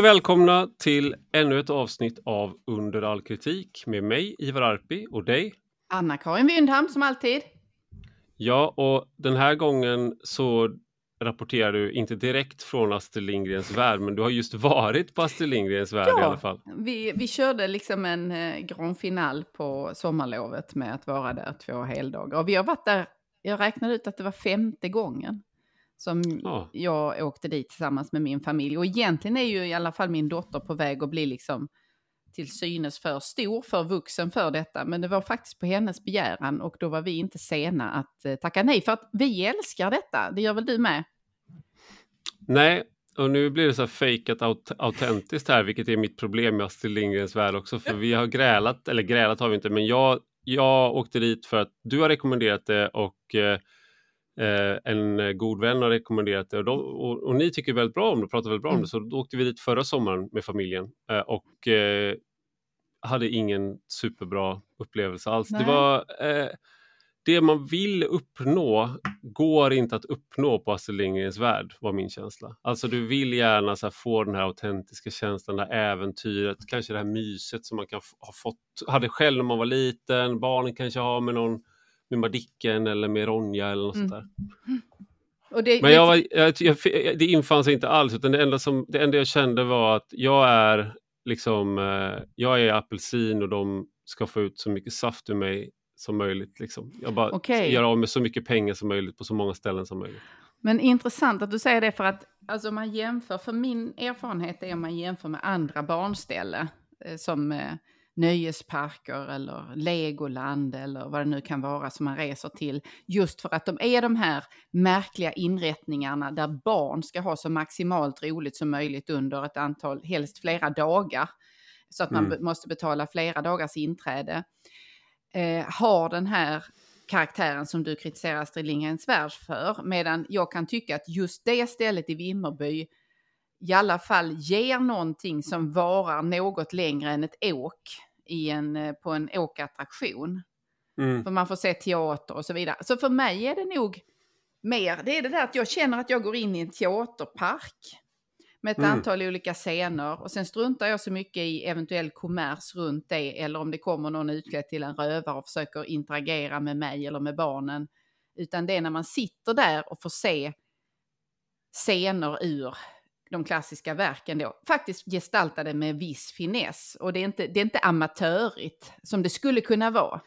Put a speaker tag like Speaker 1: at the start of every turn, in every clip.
Speaker 1: Och välkomna till ännu ett avsnitt av Under all kritik med mig Ivar Arpi och dig
Speaker 2: Anna-Karin Wyndham som alltid.
Speaker 1: Ja, och den här gången så rapporterar du inte direkt från Astrid Lindgrens värld, men du har just varit på Astrid Lindgrens värld
Speaker 2: ja,
Speaker 1: i alla fall.
Speaker 2: Vi, vi körde liksom en eh, grand final på sommarlovet med att vara där två heldagar. Och vi har varit där, jag räknade ut att det var femte gången som ja. jag åkte dit tillsammans med min familj. Och egentligen är ju i alla fall min dotter på väg att bli liksom till synes för stor, för vuxen för detta. Men det var faktiskt på hennes begäran och då var vi inte sena att eh, tacka nej. För att vi älskar detta, det gör väl du med?
Speaker 1: Nej, och nu blir det så här fejkat aut autentiskt här, vilket är mitt problem med Astrid Lindgrens värld också. För vi har grälat, eller grälat har vi inte, men jag, jag åkte dit för att du har rekommenderat det och eh, Eh, en god vän har rekommenderat det och, de, och, och, ni tycker väldigt bra om det, pratar väldigt bra om mm. det, så då åkte vi dit förra sommaren med familjen eh, och eh, hade ingen superbra upplevelse alls. Nej. Det var det man vill uppnå går inte att uppnå på Astrid Lindgrens värld, var min känsla. Alltså du vill gärna så få den här autentiska känslan, det här äventyret, kanske det här myset som man kan ha fått, hade själv när man var liten, barnen kanske har med någon med Madicken eller med Ronja eller något mm. sånt där. Det, Men jag, jag, jag, det infann sig inte alls, utan det enda, som, det enda jag kände var att jag är liksom, eh, jag är apelsin och de ska få ut så mycket saft ur mig som möjligt. Liksom. Jag bara okay. gör av med så mycket pengar som möjligt på så många ställen som möjligt.
Speaker 2: Men intressant att du säger det för att alltså man jämför, för min erfarenhet är om man jämför med andra barnställen eh, som eh, nöjesparker eller Legoland eller vad det nu kan vara som man reser till. Just för att de är de här märkliga inrättningarna där barn ska ha så maximalt roligt som möjligt under ett antal, helst flera dagar. Så att man mm. måste betala flera dagars inträde. Eh, har den här karaktären som du kritiserar Astrid Lindgrens värld för. Medan jag kan tycka att just det stället i Vimmerby i alla fall ger någonting som varar något längre än ett åk i en, eh, på en åkattraktion. Mm. För man får se teater och så vidare. Så för mig är det nog mer, det är det där att jag känner att jag går in i en teaterpark med ett mm. antal olika scener och sen struntar jag så mycket i eventuell kommers runt det eller om det kommer någon utklädd till en rövare och försöker interagera med mig eller med barnen. Utan det är när man sitter där och får se scener ur de klassiska verken då, faktiskt gestaltade med viss finess. Och det är, inte, det är inte amatörigt som det skulle kunna vara,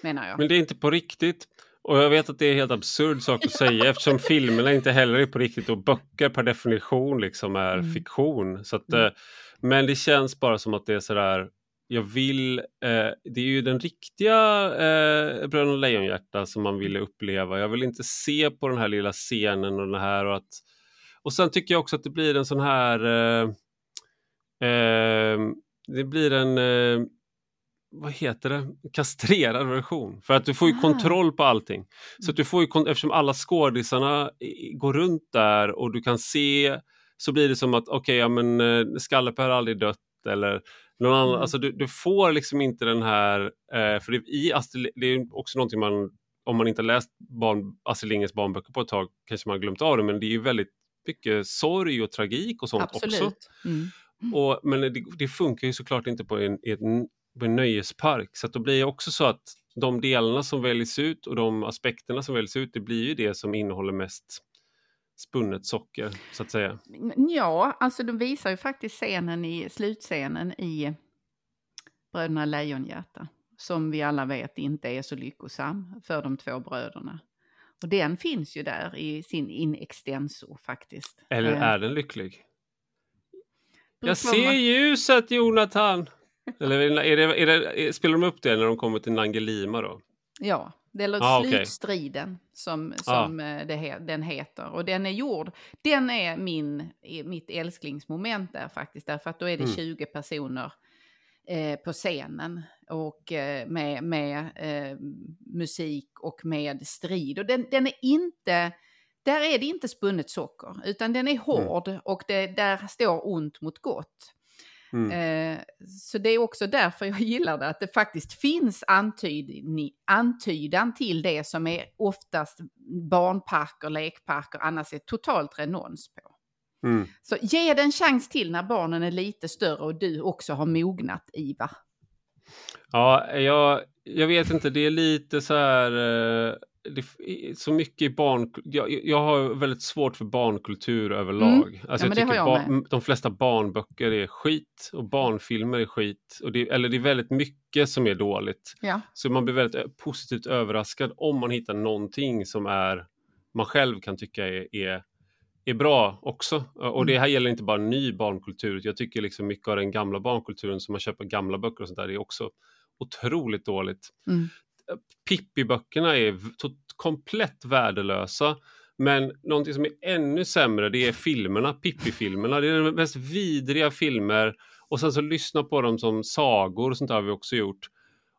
Speaker 2: menar jag.
Speaker 1: Men det är inte på riktigt. Och jag vet att det är en helt absurd sak att säga eftersom filmerna inte heller är på riktigt och böcker per definition liksom är mm. fiktion. Så att, mm. Eh, men det känns bara som att det är sådär, jag vill, eh, det är ju den riktiga eh, Bröderna Lejonhjärta som man ville uppleva. Jag vill inte se på den här lilla scenen och den här och att och sen tycker jag också att det blir en sån här eh, eh, det blir en eh, vad heter det, kastrerad version. För att du får ju ah. kontroll på allting. Så att du får ju, eftersom alla skådisarna går runt där och du kan se så blir det som att okej, okay, ja men eh, Skallepe har aldrig dött eller någon annan, mm. alltså du, du, får liksom inte den här, eh, för det, i Astrid, det är också någonting man, om man inte läst barn, Astrid Lindgrens barnböcker på ett tag kanske man har glömt av det, men det är ju väldigt mycket sorg och tragik och sånt Absolut. också. Mm. Och, men det, det, funkar ju såklart inte på en, en, på en nöjespark så att då blir det också så att de delarna som väljs ut och de aspekterna som väljs ut det blir ju det som innehåller mest spunnet socker så att säga.
Speaker 2: Ja, alltså de visar ju faktiskt scenen i slutscenen i Bröderna Lejonhjärta som vi alla vet inte är så lyckosam för de två bröderna. Och den finns ju där i sin in extenso faktiskt.
Speaker 1: Eller eh. är den lycklig? Jag ser ljuset Jonathan! Eller är det, är det, spelar de upp det när de kommer till Nangelima då?
Speaker 2: Ja, det är ah, slutstriden okay. som, som ah. det, den heter. Och den är gjord, den är min, mitt älsklingsmoment där faktiskt. Därför att då är det mm. 20 personer eh, på scenen och eh, med, med eh, musik och med strid. Och den, den, är inte, där är det inte spunnet socker, utan den är mm. hård mm. och det, där står ont mot gott. Mm. Eh, så det är också därför jag gillar det, att det faktiskt finns antyd, antydan till det som är oftast barnparker, lekparker, annars är totalt renons på. Mm. Så ge det en chans till när barnen är lite större och du också har mognat, Ivar.
Speaker 1: Ja, jag, jag vet inte, det är lite så här... Eh, det, så mycket barn... Jag, jag har väldigt svårt för barnkultur överlag. Mm. Alltså ja, jag tycker jag bar, de flesta barnböcker är skit och barnfilmer är skit. Och det, eller det är väldigt mycket som är dåligt. Ja. Så man blir väldigt eh, positivt överraskad om man hittar någonting som är man själv kan tycka är, är, är bra också. Och mm. det här gäller inte bara ny barnkultur. Jag tycker liksom mycket av den gamla barnkulturen som man köper gamla böcker och sånt där är också otroligt dåligt. Mm. Pippi-böckerna är komplett värdelösa. Men någonting som är ännu sämre det är filmerna, Pippi-filmerna. Det är de mest vidriga filmer. Och sen så lyssna på dem som sagor och sånt har vi också gjort.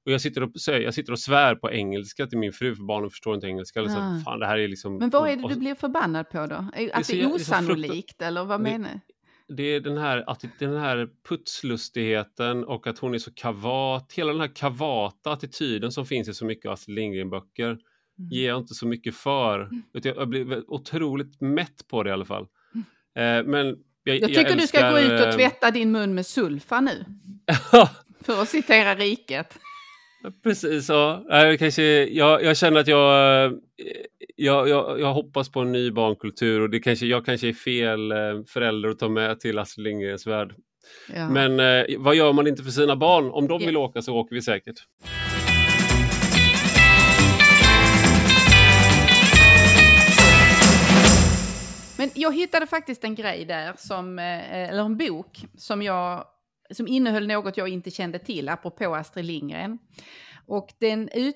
Speaker 1: Och jag sitter, och, jag sitter och svär på engelska till min fru för barnen förstår inte engelska. Eller så, ah. fan, det här är liksom,
Speaker 2: Men vad är det du blir förbannad på då? Att det är, det är osannolikt eller vad menar du?
Speaker 1: det är den här, att, den här putslustigheten och att hon är så kavat. Hela den här kavata attityden som finns i så mycket Astrid Lindgren-böcker mm. ger jag inte så mycket för. Mm. Jag blir otroligt mätt på det i alla fall. Mm. Eh, men jag,
Speaker 2: jag tycker jag älskar, du ska gå ut och eh, tvätta din mun med sulfa nu. för att citera riket.
Speaker 1: Precis, ja. Kanske, jag, jag känner att jag, jag, jag, jag hoppas på en ny barnkultur och det kanske, jag kanske är fel eh, förälder att ta med till Astrid Lindgrens värld. Ja. Men eh, vad gör man inte för sina barn? Om de vill ja. åka så åker vi säkert.
Speaker 2: Men jag hittade faktiskt en grej där, som, eh, eller en bok, som jag som innehöll något jag inte kände till, apropå Astrid Lindgren. Och den ut,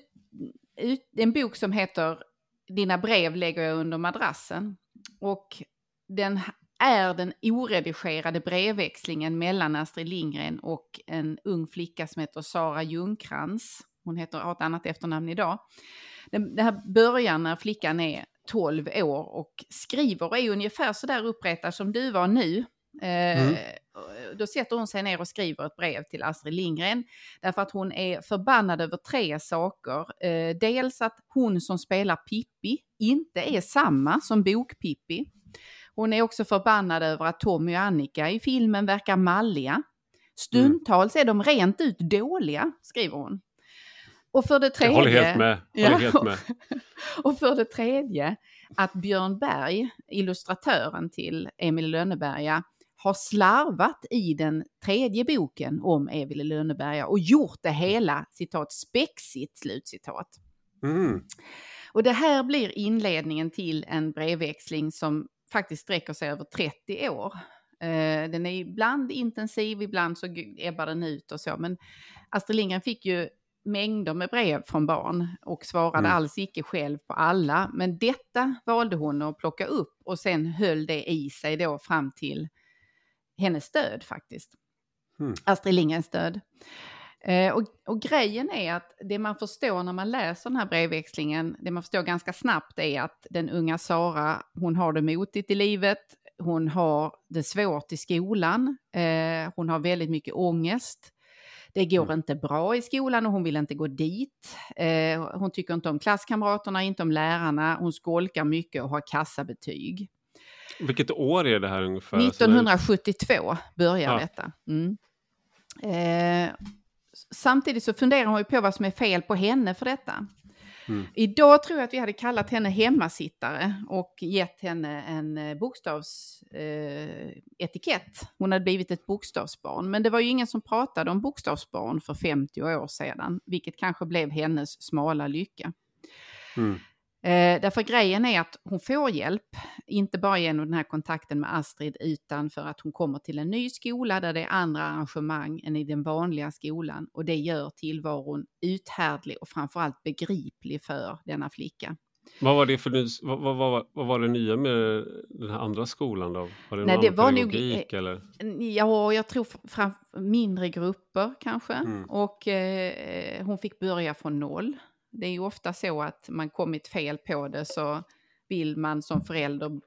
Speaker 2: ut, en bok som heter Dina brev lägger jag under madrassen. Och den är den oredigerade brevväxlingen mellan Astrid Lindgren och en ung flicka som heter Sara Ljungkrans. Hon heter, har ett annat efternamn idag. Den, det här börjar när flickan är 12 år och skriver och är ungefär så där upprättad som du var nu. Eh, mm. Då sätter hon sig ner och skriver ett brev till Astrid Lindgren. Därför att hon är förbannad över tre saker. Eh, dels att hon som spelar Pippi inte är samma som Bok-Pippi. Hon är också förbannad över att Tommy och Annika i filmen verkar malliga. Stundtals är de rent ut dåliga, skriver hon. Och för det tredje...
Speaker 1: Jag håller helt med. Håller ja, helt med.
Speaker 2: och för det tredje att Björn Berg, illustratören till Emil Lönneberga, har slarvat i den tredje boken om Evel i Lönneberga och gjort det hela, citat, spexigt, slutcitat. Mm. Och det här blir inledningen till en brevväxling som faktiskt sträcker sig över 30 år. Uh, den är ibland intensiv, ibland så ebbar den ut och så, men Astrid Lindgren fick ju mängder med brev från barn och svarade mm. alls icke själv på alla. Men detta valde hon att plocka upp och sen höll det i sig då fram till hennes död faktiskt. Mm. Astrid Lindgrens död. Eh, och, och, grejen är att det man förstår när man läser den här brevväxlingen, det man förstår ganska snabbt är att den unga Sara, hon har det motigt i livet, hon har det svårt i skolan, eh, hon har väldigt mycket ångest. Det går mm. inte bra i skolan och hon vill inte gå dit. Eh, hon tycker inte om klasskamraterna, inte om lärarna, hon skolkar mycket och har kassabetyg.
Speaker 1: Vilket år är det här ungefär?
Speaker 2: 1972 börjar ja. detta. Mm. Eh, samtidigt så funderar hon ju på vad som är fel på henne för detta. Mm. Idag tror jag att vi hade kallat henne hemmasittare och gett henne en eh, bokstavsetikett. Eh, hon hade blivit ett bokstavsbarn. Men det var ju ingen som pratade om bokstavsbarn för 50 år sedan, vilket kanske blev hennes smala lycka. Mm. Eh, därför grejen är att hon får hjälp, inte bara genom den här kontakten med Astrid, utan för att hon kommer till en ny skola där det är andra arrangemang än i den vanliga skolan. Och det gör tillvaron uthärdlig och framförallt begriplig för denna flicka.
Speaker 1: Vad var det för vad, vad, vad, vad, var det nya med den här andra skolan då? Var det
Speaker 2: Nej, det var nog, eller? Ja, jag tror fram, mindre grupper kanske. Mm. Och eh, hon fick börja från noll. Det är ju ofta så att man kommit fel på det så vill man som förälder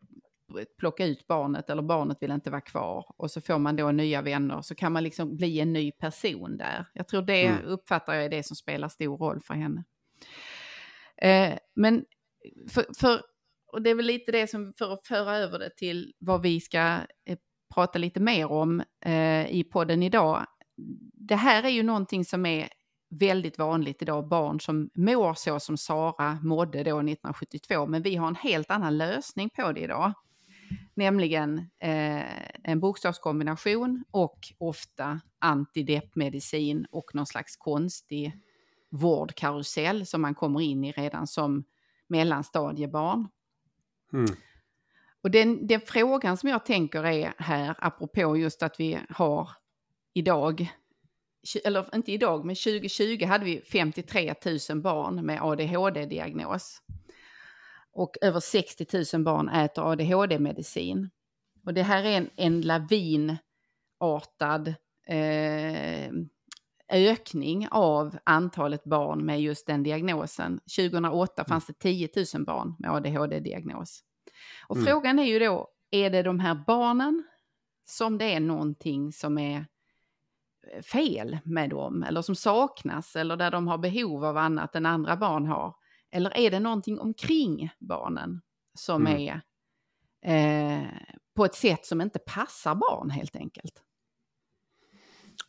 Speaker 2: plocka ut barnet eller barnet vill inte vara kvar och så får man då nya vänner så kan man liksom bli en ny person där. Jag tror det mm. uppfattar jag är det som spelar stor roll för henne. Eh, men för, för och det är väl lite det som för att föra över det till vad vi ska eh, prata lite mer om eh, i podden idag. Det här är ju någonting som är väldigt vanligt idag, barn som mår så som Sara mådde då 1972, men vi har en helt annan lösning på det idag. Nämligen eh, en bokstavskombination och ofta antideppmedicin och någon slags konstig vårdkarusell som man kommer in i redan som mellanstadiebarn. Mm. Och den, den frågan som jag tänker är här, apropå just att vi har idag, eller inte idag, men 2020 hade vi 53 000 barn med ADHD-diagnos. Och över 60 000 barn äter ADHD-medicin. Och det här är en, en lavinartad eh, ökning av antalet barn med just den diagnosen. 2008 mm. fanns det 10 000 barn med ADHD-diagnos. Och mm. frågan är ju då, är det de här barnen som det är någonting som är fel med dem eller som saknas eller där de har behov av annat än andra barn har? Eller är det någonting omkring barnen som mm. är eh, på ett sätt som inte passar barn helt enkelt?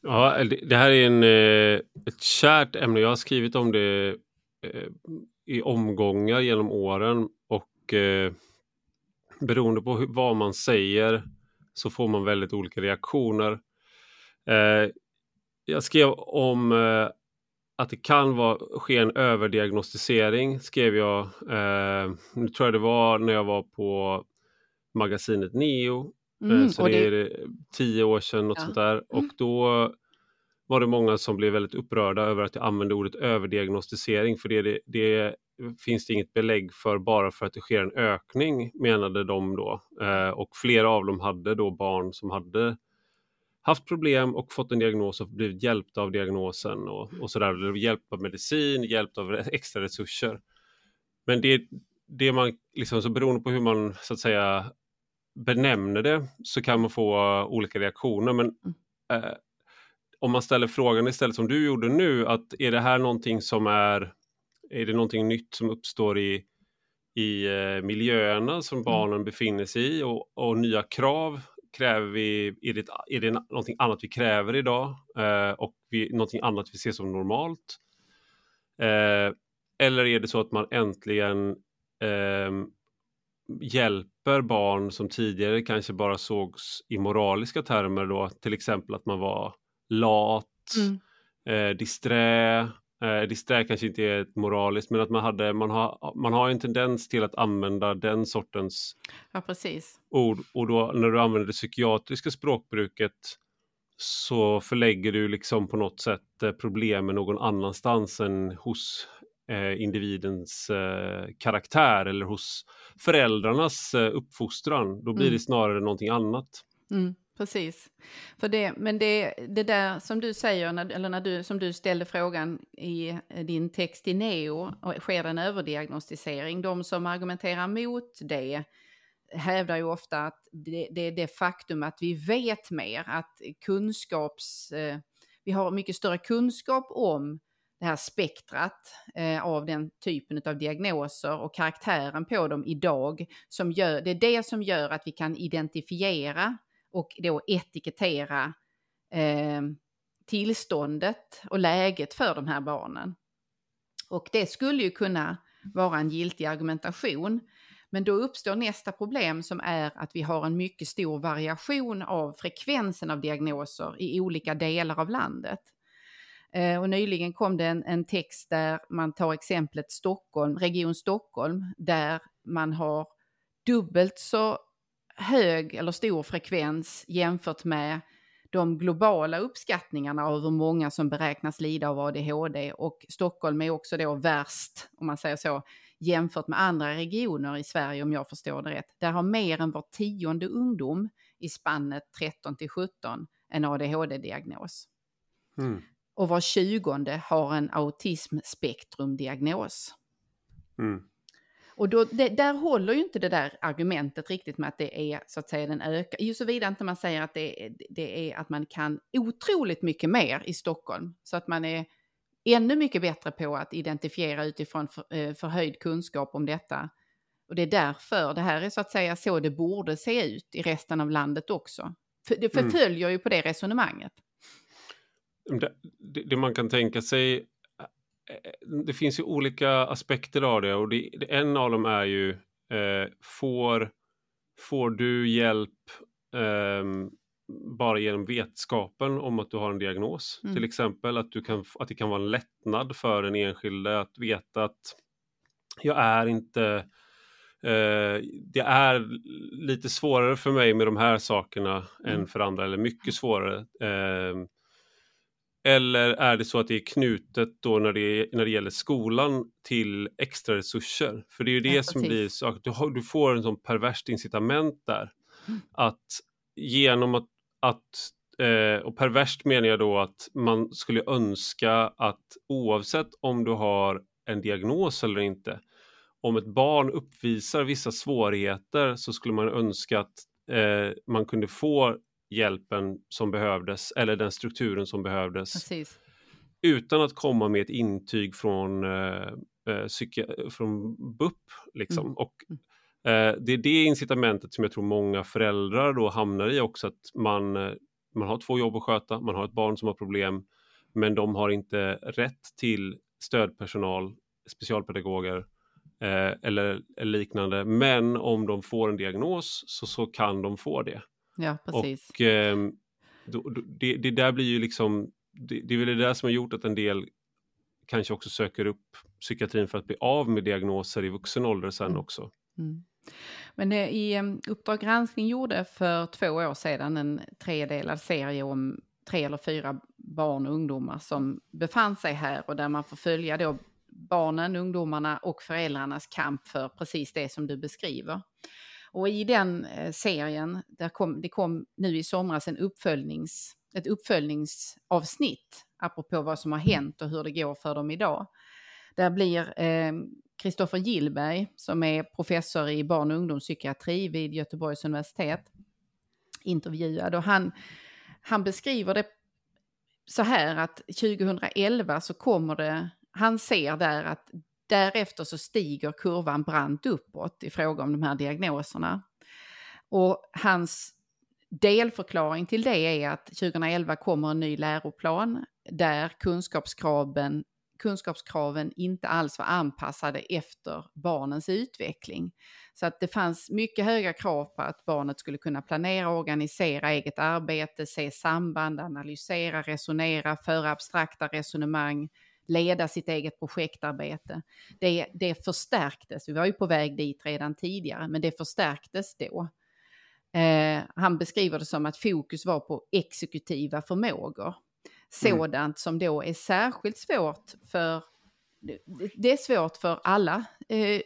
Speaker 1: Ja, det här är en, eh, ett kärt ämne. Jag har skrivit om det eh, i omgångar genom åren och eh, beroende på vad man säger så får man väldigt olika reaktioner. Jag skrev om att det kan vara, ske en överdiagnostisering, skrev jag. Nu tror jag det var när jag var på magasinet Neo Mm, så det, det är tio år sedan, något ja. sånt där. Och mm. då var det många som blev väldigt upprörda över att jag använde ordet överdiagnostisering för det, det, det finns det inget belägg för bara för att det sker en ökning menade de då. Eh, och flera av dem hade då barn som hade haft problem och fått en diagnos och blivit hjälpta av diagnosen och, och sådär. Hjälpt av medicin, hjälpt av extra resurser. Men det, det man, liksom, så beroende på hur man så att säga benämner det så kan man få olika reaktioner. Men mm. eh, om man ställer frågan istället som du gjorde nu, att är det här någonting som är, är det någonting nytt som uppstår i, i eh, miljöerna som mm. barnen befinner sig i och, och, nya krav kräver vi, är det, är det någonting annat vi kräver idag eh, och vi, någonting annat vi ser som normalt? Eh, eller är det så att man äntligen eh, hjälper barn som tidigare kanske bara sågs i moraliska termer då, till exempel att man var lat, mm. eh, disträ. Eh, disträ kanske inte är ett moraliskt, men att man, hade, man, har, man har en tendens till att använda den sortens
Speaker 2: ja,
Speaker 1: ord. Och då när du använder det psykiatriska språkbruket så förlägger du liksom på något sätt eh, problemen någon annanstans än hos eh, individens eh, karaktär eller hos föräldrarnas eh, uppfostran. Då blir mm. det snarare någonting annat.
Speaker 2: Mm, precis. För det, men det, det där som du säger, när, eller när du, som du ställde frågan i eh, din text i Neo, sker en överdiagnostisering? De som argumenterar mot det hävdar ju ofta att det, det är det faktum att vi vet mer, att kunskaps... Eh, vi har mycket större kunskap om det här spektrat eh, av den typen av diagnoser och karaktären på dem idag. Som gör, det är det som gör att vi kan identifiera och då etikettera eh, tillståndet och läget för de här barnen. Och det skulle ju kunna vara en giltig argumentation. Men då uppstår nästa problem som är att vi har en mycket stor variation av frekvensen av diagnoser i olika delar av landet. Eh, och nyligen kom det en, en, text där man tar exemplet Stockholm, Region Stockholm, där man har dubbelt så hög eller stor frekvens jämfört med de globala uppskattningarna av hur många som beräknas lida av ADHD och Stockholm är också då värst, om man säger så, jämfört med andra regioner i Sverige om jag förstår det rätt. Där har mer än var tionde ungdom i spannet 13 till 17 en ADHD-diagnos. Mm och var tjugonde har en autismspektrumdiagnos. Mm. Och då, det, där håller ju inte det där argumentet riktigt med att det är så att säga den ökar, ju såvida inte man säger att det, det är att man kan otroligt mycket mer i Stockholm. Så att man är ännu mycket bättre på att identifiera utifrån för, eh, förhöjd kunskap om detta Och det är därför, det här är så att säga så det borde se ut i resten av landet också. För det mm. förföljer mm. ju på det resonemanget.
Speaker 1: Det, det, man kan tänka sig, det finns ju olika aspekter av det och det, en av dem är ju, eh, får, får du hjälp eh, bara genom vetskapen om att du har en diagnos? Mm. Till exempel att, du kan, att det kan vara en lättnad för den enskilde att veta att jag är inte Eh, det är lite svårare för mig med de här sakerna mm. än för andra, eller mycket svårare. Eller är det så att det är knutet då när det, när det gäller skolan till extra resurser? För det är ju det ja, som blir så du, har, du får en sån perverst incitament där. Mm. Att genom att, att eh, och perverst menar jag då att man skulle önska att oavsett om du har en diagnos eller inte, om ett barn uppvisar vissa svårigheter så skulle man önska att eh, man kunde få hjälpen som behövdes eller den strukturen som behövdes.
Speaker 2: Precis.
Speaker 1: Utan att komma med ett intyg från, eh, eh från BUP. Liksom. Mm. Och, mm. eh, det är det incitamentet som jag tror många föräldrar då hamnar i också, att man, eh, man har två jobb att sköta, man har ett barn som har problem, men de har inte rätt till stödpersonal, specialpedagoger eh, eller, eller, liknande. Men om de får en diagnos så, så kan de få det.
Speaker 2: Ja, precis.
Speaker 1: Och eh, då, då, det, det där blir ju liksom, det, det är väl det där som har gjort att en del kanske också söker upp psykiatrin för att bli av med diagnoser i vuxen ålder sen mm. också. Mm.
Speaker 2: Men det, i um, Uppdrag granskning gjorde för två år sedan en tredelad serie om tre eller fyra barn och ungdomar som befann sig här och där man får följa då barnen, ungdomarna och föräldrarnas kamp för precis det som du beskriver. Och i den eh, serien, där kom, det kom nu i somras en uppföljnings, ett uppföljningsavsnitt apropå vad som har hänt och hur det går för dem idag. Där blir ehm, Kristoffer eh, Gillberg, som är professor i barn och ungdomspsykiatri vid Göteborgs universitet, intervjuad och han, han beskriver det så här att 2011 så kommer det han ser där att därefter så stiger kurvan brant uppåt i fråga om de här diagnoserna. Och hans delförklaring till det är att 2011 kommer en ny läroplan där kunskapskraven, kunskapskraven inte alls var anpassade efter barnens utveckling. Så att det fanns mycket höga krav på att barnet skulle kunna planera, organisera eget arbete, se samband, analysera, resonera, föra abstrakta resonemang, leda sitt eget projektarbete. Det, det förstärktes, vi var ju på väg dit redan tidigare, men det förstärktes då. Eh, han beskriver det som att fokus var på exekutiva förmågor. Mm. Sådant mm. som då är särskilt svårt för det är svårt för alla eh,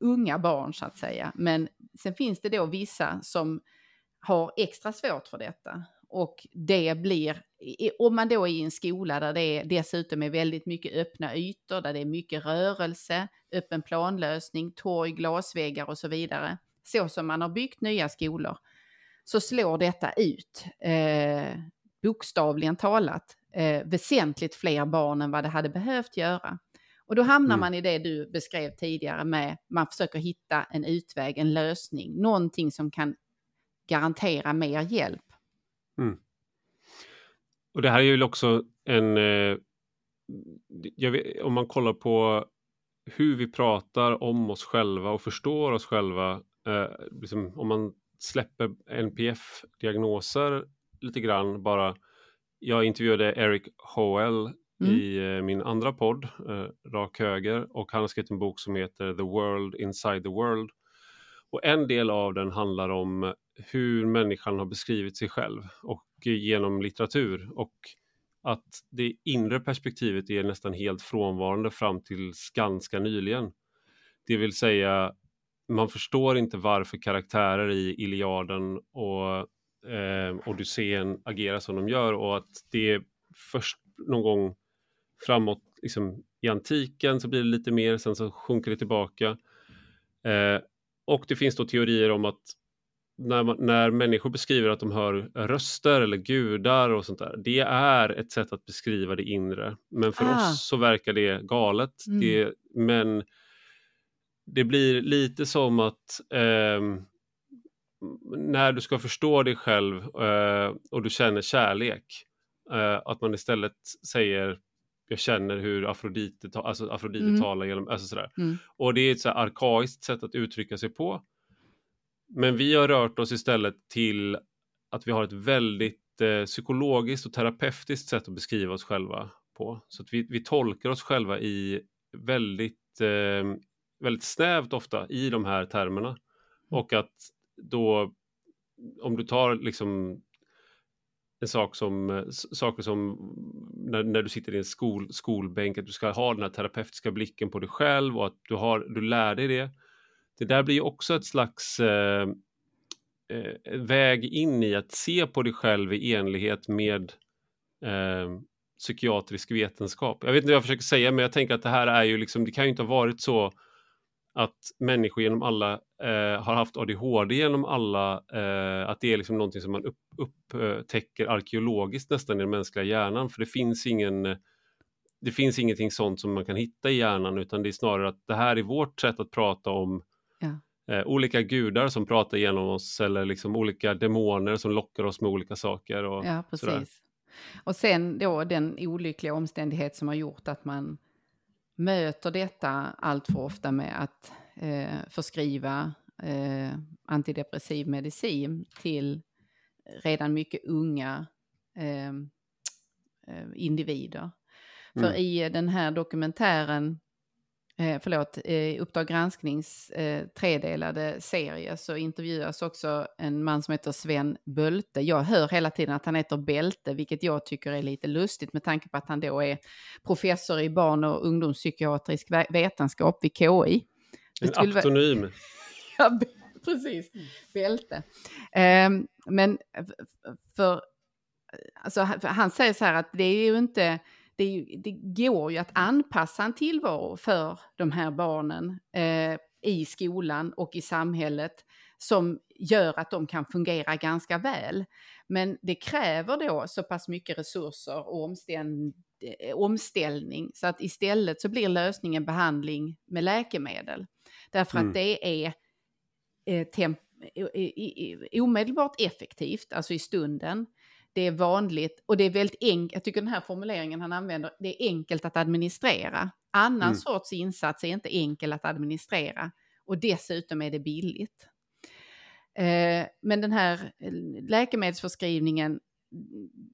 Speaker 2: unga barn så att säga, men sen finns det då vissa som har extra svårt för detta. Och det blir, om man då är i en skola där det dessutom är väldigt mycket öppna ytor, där det är mycket rörelse, öppen planlösning, torg, glasväggar och så vidare, så som man har byggt nya skolor, så slår detta ut, eh, bokstavligen talat, eh, väsentligt fler barn än vad det hade behövt göra. Och då hamnar mm. man i det du beskrev tidigare med, man försöker hitta en utväg, en lösning, någonting som kan garantera mer hjälp
Speaker 1: Mm. Och det här är ju också en... Eh, vet, om man kollar på hur vi pratar om oss själva och förstår oss själva. Eh, liksom, om man släpper NPF-diagnoser lite grann bara. Jag intervjuade Eric Howell mm. i eh, min andra podd, eh, Rak Höger, och han har skrivit en bok som heter The World Inside the World. Och en del av den handlar om hur människan har beskrivit sig själv och genom litteratur och att det inre perspektivet är nästan helt frånvarande fram till ganska nyligen. Det vill säga, man förstår inte varför karaktärer i Iliaden och eh, Odysseen agerar som de gör och att det är först någon gång framåt liksom, i antiken så blir det lite mer, sen så sjunker det tillbaka. Eh, och det finns då teorier om att när, man, när människor beskriver att de hör röster eller gudar och sånt där, det är ett sätt att beskriva det inre. Men för ah. oss så verkar det galet. Mm. Det, men det blir lite som att eh, när du ska förstå dig själv eh, och du känner kärlek, eh, att man istället säger jag känner hur Afrodite, alltså Afrodite mm. talar genom, alltså sådär. Mm. Och det är ett så arkaiskt sätt att uttrycka sig på. Men vi har rört oss istället till att vi har ett väldigt eh, psykologiskt och terapeutiskt sätt att beskriva oss själva på. Så att vi, vi tolkar oss själva i väldigt, eh, väldigt snävt ofta i de här termerna. Mm. Och att då, om du tar liksom en sak som, saker som när, när du sitter i en skol, skolbänk, att du ska ha den här terapeutiska blicken på dig själv och att du, har, du lär dig det. Det där blir också ett slags eh, eh, väg in i att se på dig själv i enlighet med eh, psykiatrisk vetenskap. Jag vet inte vad jag försöker säga, men jag tänker att det här är ju liksom, det kan ju inte ha varit så att människor genom alla eh, har haft ADHD genom alla, eh, att det är liksom någonting som man upp, upptäcker arkeologiskt nästan i den mänskliga hjärnan, för det finns ingen det finns ingenting sånt som man kan hitta i hjärnan utan det är snarare att det här är vårt sätt att prata om ja. eh, olika gudar som pratar genom oss eller liksom olika demoner som lockar oss med olika saker. Och
Speaker 2: ja, precis. Sådär. Och sen då den olyckliga omständighet som har gjort att man möter detta allt för ofta med att eh, förskriva eh, antidepressiv medicin till redan mycket unga eh, eh individer. Mm. För i den här dokumentären eh, förlåt, eh, Uppdrag gransknings eh, tredelade serie så intervjuas också en man som heter Sven Bölte. Jag hör hela tiden att han heter Bälte, vilket jag tycker är lite lustigt med tanke på att han då är professor i barn och ungdomspsykiatrisk vetenskap vid KI.
Speaker 1: En aktonym.
Speaker 2: ja, precis. Bälte. Eh, men för, alltså, han säger så här att det är ju inte det, det, går ju att anpassa en tillvaro för de här barnen eh, i skolan och i samhället som gör att de kan fungera ganska väl. Men det kräver då så pass mycket resurser och eh, omställning så att istället så blir lösningen behandling med läkemedel. Därför mm. att det är eh, omedelbart effektivt, alltså i stunden det är vanligt och det är väldigt enkelt. Jag tycker den här formuleringen han använder, det är enkelt att administrera. Annan mm. sorts insats är inte enkel att administrera och dessutom är det billigt. Eh, men den här läkemedelsförskrivningen,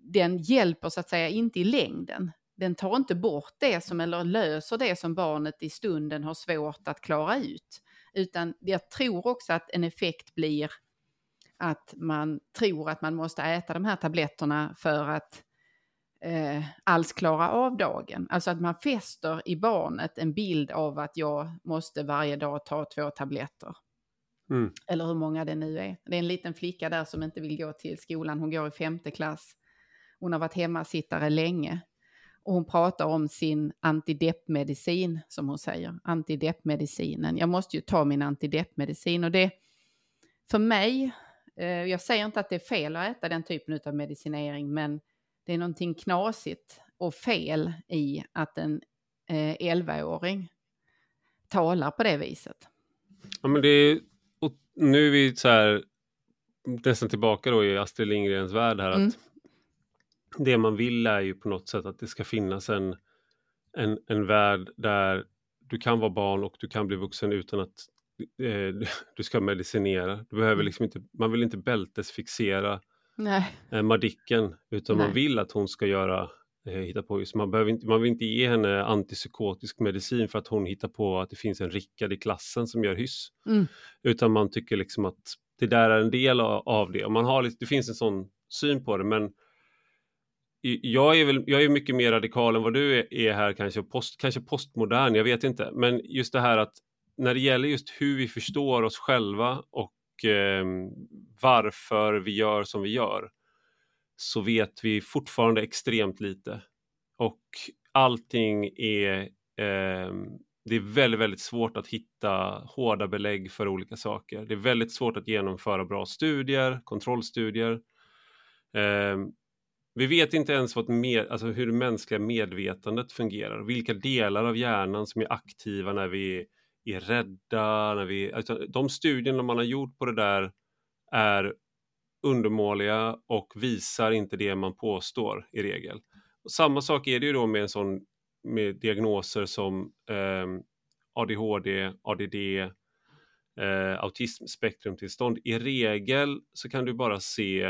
Speaker 2: den hjälper så att säga inte i längden. Den tar inte bort det som, eller löser det som barnet i stunden har svårt att klara ut. Utan jag tror också att en effekt blir att man tror att man måste äta de här tabletterna för att eh, alls klara av dagen. Alltså att man fäster i barnet en bild av att jag måste varje dag ta två tabletter. Mm. Eller hur många det nu är. Det är en liten flicka där som inte vill gå till skolan. Hon går i femte klass. Hon har varit hemmasittare länge. Och hon pratar om sin antideppmedicin, som hon säger. Antideppmedicinen. Jag måste ju ta min antideppmedicin. Och det, för mig jag säger inte att det är fel att äta den typen av medicinering, men det är någonting knasigt och fel i att en 11-åring eh, talar på det viset.
Speaker 1: Ja, men det är, nu är vi så här, nästan tillbaka då i Astrid Lindgrens värld här. Mm. att Det man vill är ju på något sätt att det ska finnas en, en, en värld där du kan vara barn och du kan bli vuxen utan att eh, du ska medicinera. Du behöver mm. liksom inte, man vill inte bältesfixera Nej. Eh, Madicken utan Nej. man vill att hon ska göra eh, hitta på just, man, behöver inte, man vill inte ge henne antipsykotisk medicin för att hon hittar på att det finns en Rickard i klassen som gör hyss. Mm. Utan man tycker liksom att det där är en del av det. Och man har, det finns en sån syn på det men jag är, väl, jag är mycket mer radikal än vad du är här kanske, post, kanske postmodern, jag vet inte. Men just det här att när det gäller just hur vi förstår oss själva och eh, varför vi gör som vi gör så vet vi fortfarande extremt lite. Och allting är eh, det är väldigt, väldigt svårt att hitta hårda belägg för olika saker. Det är väldigt svårt att genomföra bra studier, kontrollstudier. Eh, vi vet inte ens vad med, alltså hur det mänskliga medvetandet fungerar, vilka delar av hjärnan som är aktiva när vi är rädda. När vi, alltså, de studierna man har gjort på det där är undermåliga och visar inte det man påstår i regel. Och samma sak är det ju då med en sån med diagnoser som eh, ADHD, ADD, eh, autismspektrumtillstånd. I regel så kan du bara se,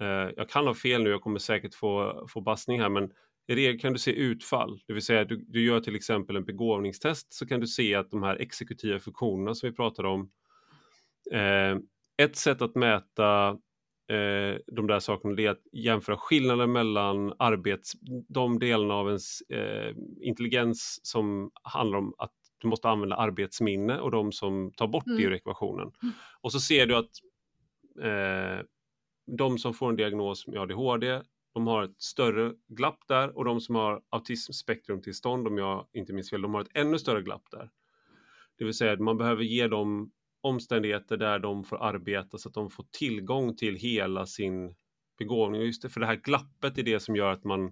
Speaker 1: eh, jag kan ha fel nu, jag kommer säkert få, få bassning här, men i regel kan du se utfall, det vill säga du, du gör till exempel en begåvningstest så kan du se att de här exekutiva funktionerna som vi pratade om, eh, ett sätt att mäta eh, de där sakerna är att jämföra skillnaden mellan arbets, de delarna av ens eh, intelligens som handlar om att du måste använda arbetsminne och de som tar bort mm. det ur ekvationen. Mm. Och så ser du att eh, de som får en diagnos med ADHD, de har ett större glapp där och de som har autismspektrumtillstånd, om jag inte minns fel, de har ett ännu större glapp där. Det vill säga att man behöver ge dem omständigheter där de får arbeta så att de får tillgång till hela sin begåvning. Just det, för det här glappet är det som gör att man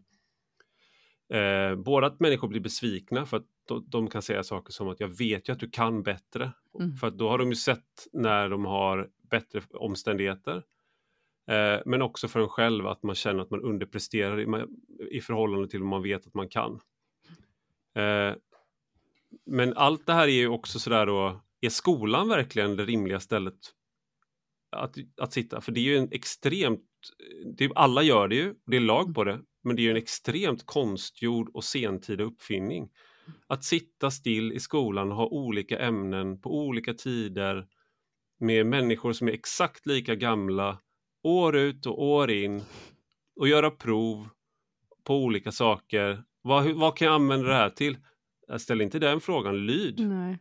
Speaker 1: eh, både att människor blir besvikna för att de kan säga saker som att jag vet ju att du kan bättre. Mm. För att då har de ju sett när de har bättre omständigheter. Eh, men också för en själv att man känner att man underpresterar i, i förhållande till vad man vet att man kan. Eh, men allt det här är ju också sådär då, är skolan verkligen det rimliga stället att, att sitta? För det är ju en extremt, det, alla gör det ju, det är lag på det, men det är ju en extremt konstgjord och sentida uppfinning. Att sitta still i skolan och ha olika ämnen på olika tider med människor som är exakt lika gamla år ut och år in och göra prov på olika saker. Vad, vad kan jag använda det här till? Jag ställer inte den frågan, lyd.
Speaker 2: Nej.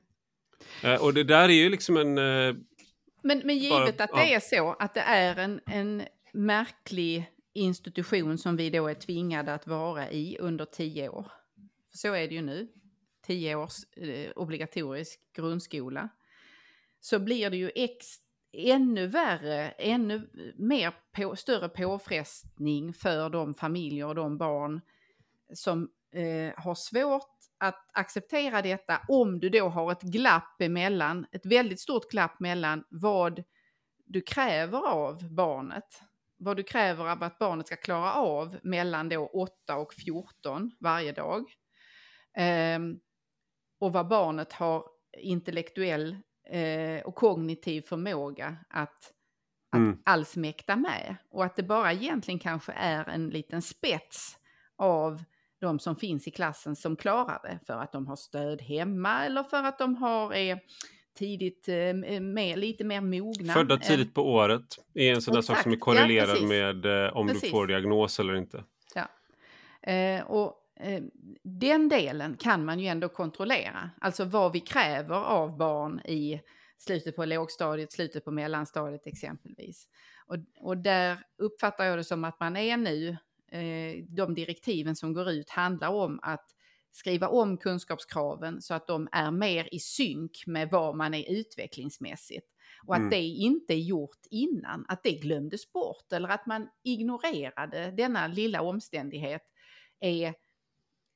Speaker 1: Eh, och det där är ju liksom en... Eh,
Speaker 2: men, men givet bara, att det ja. är så, att det är en, en märklig institution som vi då är tvingade att vara i under tio år. Så är det ju nu. Tio års eh, obligatorisk grundskola. Så blir det ju ex, ännu värre, ännu mer på, större påfrestning för de familjer och de barn som eh, har svårt att acceptera detta om du då har ett glapp emellan, ett väldigt stort glapp mellan vad du kräver av barnet, vad du kräver av att barnet ska klara av mellan då 8 och 14 varje dag. Eh, och vad barnet har intellektuell eh, och kognitiv förmåga att, att mm. alls mäkta med. Och att det bara egentligen kanske är en liten spets av de som finns i klassen som klarar det för att de har stöd hemma eller för att de har är tidigt, eh, mer, lite mer mogna.
Speaker 1: Födda tidigt på året är en sån där sak som är korrelerad ja, med eh, om precis. du får diagnos eller inte.
Speaker 2: Ja. Eh, och eh, den delen kan man ju ändå kontrollera, alltså vad vi kräver av barn i slutet på lågstadiet, slutet på mellanstadiet exempelvis. Och, och där uppfattar jag det som att man är nu Eh, de direktiven som går ut handlar om att skriva om kunskapskraven så att de är mer i synk med vad man är utvecklingsmässigt. Och att mm. det inte är gjort innan, att det glömdes bort eller att man ignorerade denna lilla omständighet är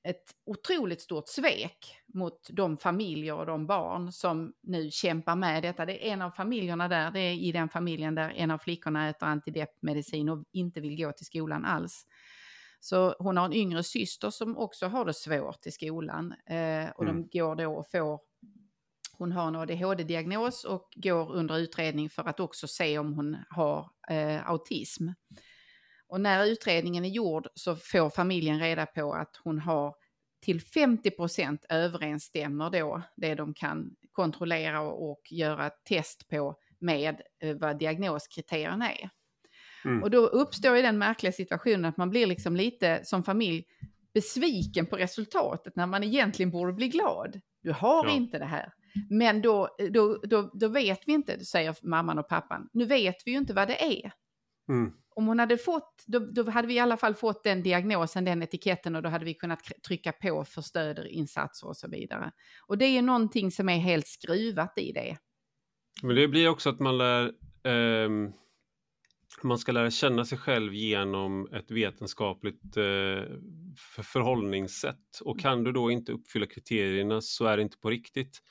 Speaker 2: ett otroligt stort svek mot de familjer och de barn som nu kämpar med detta. Det är en av familjerna där, det är i den familjen där en av flickorna äter antideppmedicin och inte vill gå till skolan alls. Så hon har en yngre syster som också har det svårt i skolan eh, och mm. de går då och får hon har en ADHD-diagnos och går under utredning för att också se om hon har eh, autism. Och när utredningen är gjord så får familjen reda på att hon har till 50 procent överensstämmer då det de kan kontrollera och, göra test på med eh, vad diagnoskriterierna är. Mm. Och då uppstår ju den märkliga situationen att man blir liksom lite som familj besviken på resultatet när man egentligen borde bli glad. Du har ja. inte det här. Men då, då, då, då vet vi inte, säger mamman och pappan, nu vet vi ju inte vad det är. Mm. Om hon hade fått, då, då, hade vi i alla fall fått den diagnosen, den etiketten och då hade vi kunnat trycka på för stödinsatser och så vidare. Och det är någonting som är helt skruvat i det.
Speaker 1: Men det blir också att man lär eh, man ska lära känna sig själv genom ett vetenskapligt eh, förhållningssätt. Och kan du då inte uppfylla kriterierna så är det inte på riktigt.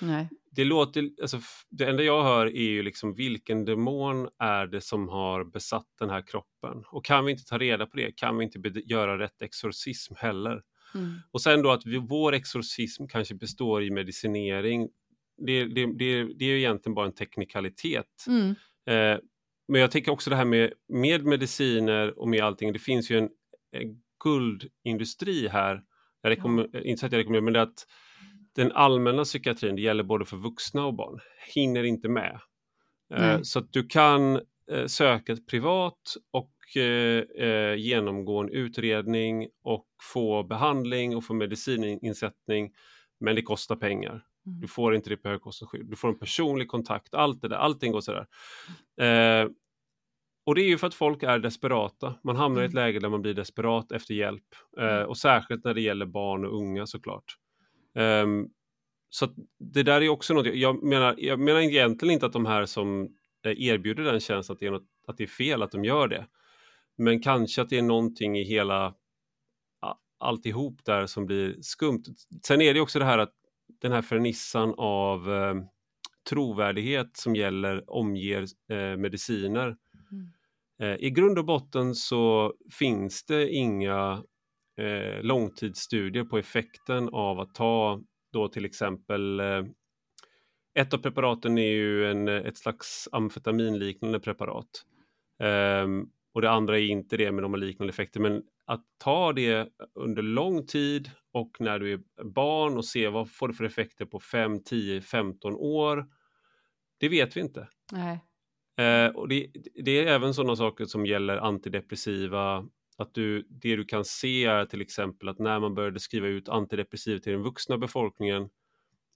Speaker 2: Nej.
Speaker 1: Det låter, alltså, det enda jag hör är ju liksom vilken demon är det som har besatt den här kroppen? Och kan vi inte ta reda på det kan vi inte göra rätt exorcism heller. Mm. Och sen då att vi, vår exorcism kanske består i medicinering. Det, det, det, det är egentligen bara en teknikalitet. Mm. Eh, men jag tänker också det här med, med mediciner och med allting, det finns ju en, en guldindustri här. Jag rekommenderar. Inte att jag rekommenderar, men det är att den allmänna psykiatrin, det gäller både för vuxna och barn, hinner inte med. Eh, så att du kan eh, söka privat och eh, genomgå en utredning och få behandling och få medicininsättning, men det kostar pengar. Du mm. får inte det på högkostnadsskydd. Du får en personlig kontakt, allt det där, allting går sådär. Eh, och det är ju för att folk är desperata. Man hamnar i ett mm. läge där man blir desperat efter hjälp. Eh, och särskilt när det gäller barn och unga såklart. Um, så det där är också något, jag menar, jag menar egentligen inte att de här som eh, erbjuder den tjänsten, att det, är något, att det är fel att de gör det. Men kanske att det är någonting i hela alltihop där som blir skumt. Sen är det också det här att den här fernissan av eh, trovärdighet som gäller omger eh, mediciner. Mm. Eh, I grund och botten så finns det inga eh, långtidsstudier på effekten av att ta då till exempel eh, ett av preparaten är ju en, ett slags amfetaminliknande preparat. Um, och det andra är inte det, men de har liknande effekter. Men att ta det under lång tid och när du är barn och se vad får det för effekter på 5, 10, 15 år. Det vet vi inte. Uh, och det, det, är även sådana saker som gäller antidepressiva att du, det du kan se är till exempel att när man började skriva ut antidepressiv till den vuxna befolkningen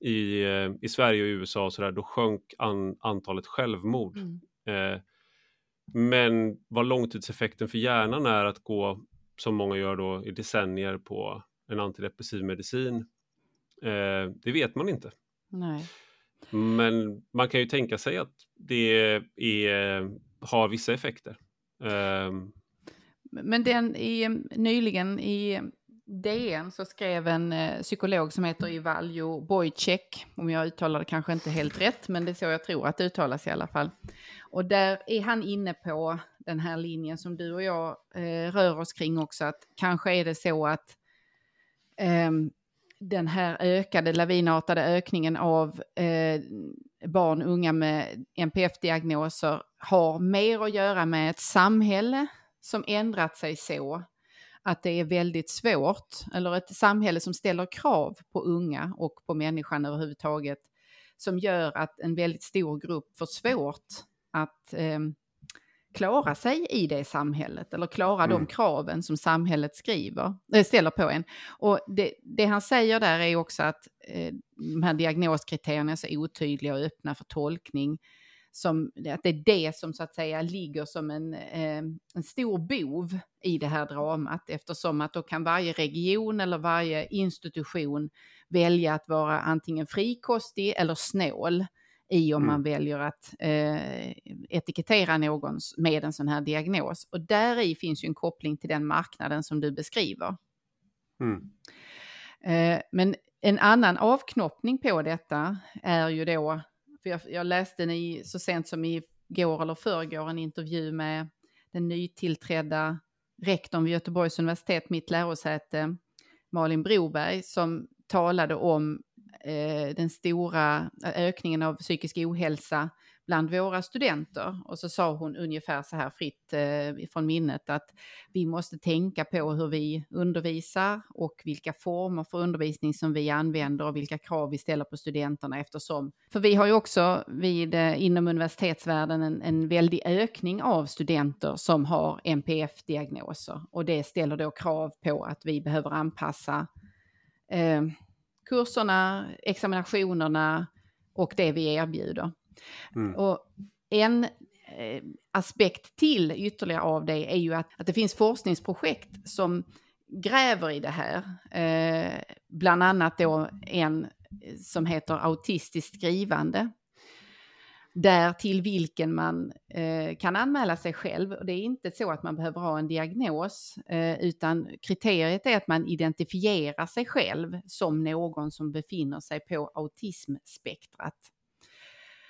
Speaker 1: i, eh, i Sverige och USA och så där, då sjönk an, antalet självmord. Mm. Eh, men vad långtidseffekten för hjärnan är att gå, som många gör då, i decennier på en antidepressiv medicin, eh, det vet man inte.
Speaker 2: Nej.
Speaker 1: Men man kan ju tänka sig att det är, har vissa effekter. Eh,
Speaker 2: men den i, nyligen i DN så skrev en eh, psykolog som heter Ivaljo Bojcek, om jag uttalar det kanske inte helt rätt, men det är så jag tror att det uttalas i alla fall. Och där är han inne på den här linjen som du och jag eh, rör oss kring också, att kanske är det så att eh, den här ökade lavinartade ökningen av eh, barn och unga med NPF-diagnoser har mer att göra med ett samhälle som ändrat sig så att det är väldigt svårt, eller ett samhälle som ställer krav på unga och på människan överhuvudtaget, som gör att en väldigt stor grupp får svårt att eh, klara sig i det samhället eller klara mm. de kraven som samhället skriver, äh, ställer på en. Och det, det, han säger där är också att eh, de här diagnoskriterierna är så otydliga och öppna för tolkning som, att det är det som så att säga ligger som en, eh, en stor bov i det här dramat eftersom att då kan varje region eller varje institution välja att vara antingen frikostig eller snål i om mm. man väljer att eh, etikettera någon med en sån här diagnos. Och där i finns ju en koppling till den marknaden som du beskriver. Mm. Eh, men en annan avknoppning på detta är ju då för jag, jag läste i, så sent som i går eller förrgår en intervju med den nytillträdda rektorn vid Göteborgs universitet, mitt lärosäte, Malin Broberg, som talade om eh, den stora eh, ökningen av psykisk ohälsa bland våra studenter. Och så sa hon ungefär så här fritt eh, från minnet att vi måste tänka på hur vi undervisar och vilka former för undervisning som vi använder och vilka krav vi ställer på studenterna eftersom, för vi har ju också vid, eh, inom universitetsvärlden en, en väldig ökning av studenter som har NPF-diagnoser och det ställer då krav på att vi behöver anpassa eh, kurserna, examinationerna och det vi erbjuder. Mm. Och en eh, aspekt till ytterligare av det är ju att, att det finns forskningsprojekt som gräver i det här. Eh, bland annat då en eh, som heter autistiskt skrivande. där till vilken man eh, kan anmäla sig själv. Och det är inte så att man behöver ha en diagnos, eh, utan kriteriet är att man identifierar sig själv som någon som befinner sig på autismspektrat.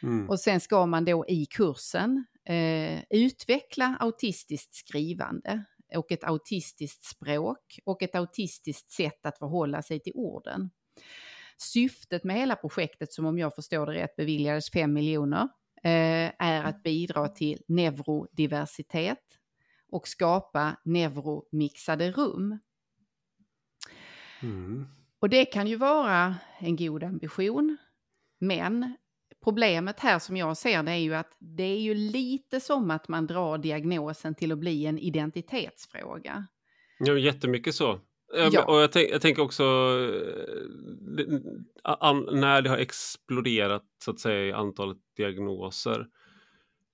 Speaker 2: Mm. Och sen ska man då i kursen eh, utveckla autistiskt skrivande och ett autistiskt språk och ett autistiskt sätt att förhålla sig till orden. Syftet med hela projektet, som om jag förstår det rätt beviljades 5 miljoner, eh, är att bidra till neurodiversitet och skapa neuromixade rum. Mm. Och det kan ju vara en god ambition, men problemet här som jag ser det är ju att det är ju lite som att man drar diagnosen till att bli en identitetsfråga.
Speaker 1: Ja, jättemycket så. Ja. Och jag, tänk, jag tänker också eh, när det har exploderat så att säga i antalet diagnoser.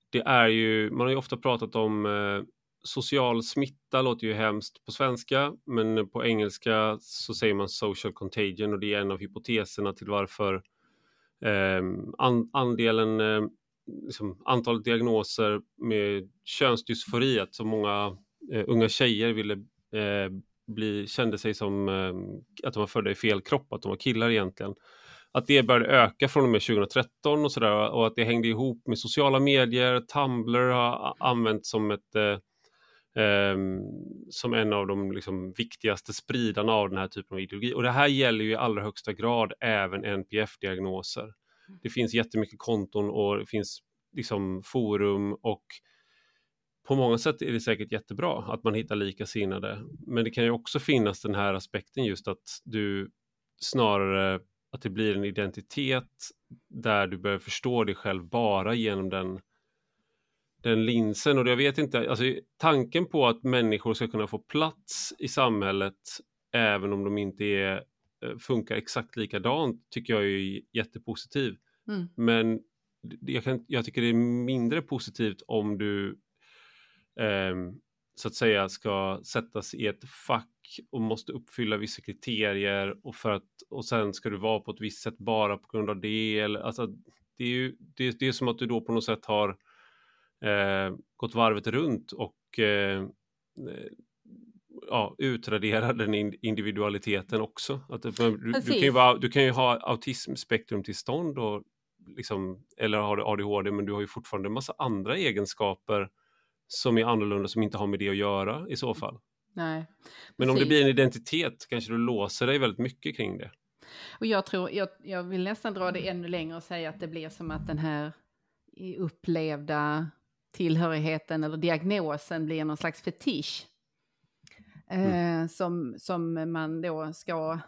Speaker 1: Det är ju, man har ju ofta pratat om eh, social smitta, låter ju hemskt på svenska, men på engelska så säger man social contagion och det är en av hypoteserna till varför Ehm, an, andelen, ehm, liksom, antalet diagnoser med könsdysfori, att så många eh, unga tjejer ville eh, bli, kände sig som eh, att de var födda i fel kropp, att de var killar egentligen. Att det började öka från och med 2013 och sådär och att det hängde ihop med sociala medier. Tumblr har använts som ett eh, Ehm, som en av de liksom, viktigaste spridarna av den här typen av ideologi. Och det här gäller ju i allra högsta grad även NPF-diagnoser. Det finns jättemycket konton och det finns liksom forum och på många sätt är det säkert jättebra att man hittar likasinnade. Men det kan ju också finnas den här aspekten just att du snarare att det blir en identitet där du börjar förstå dig själv bara genom den, den linsen. Och jag vet inte, alltså tanken på att människor ska kunna få plats i samhället även om de inte är, eh, funkar exakt likadant tycker jag är jättepositiv. Mm. Men jag, kan, jag tycker det är mindre positivt om du eh, så att säga ska sättas i ett fack och måste uppfylla vissa kriterier och, för att, och sen ska du vara på ett visst sätt bara på grund av det. Eller, alltså, det, är ju, det, det är som att du då på något sätt har eh, gått varvet runt och eh, ja, utraderar den individualiteten också. Att, du, du, kan ju vara, du kan ju ha autismspektrumtillstånd och liksom, eller har du ADHD men du har ju fortfarande en massa andra egenskaper som är annorlunda som inte har med det att göra i så mm. fall.
Speaker 2: Nej,
Speaker 1: Men om det blir en identitet kanske du låser dig väldigt mycket kring det.
Speaker 2: Och jag tror, jag, jag vill nästan dra det ännu längre och säga att det blir som att den här upplevda tillhörigheten eller diagnosen blir någon slags fetisch. Mm. Eh, som, som man då ska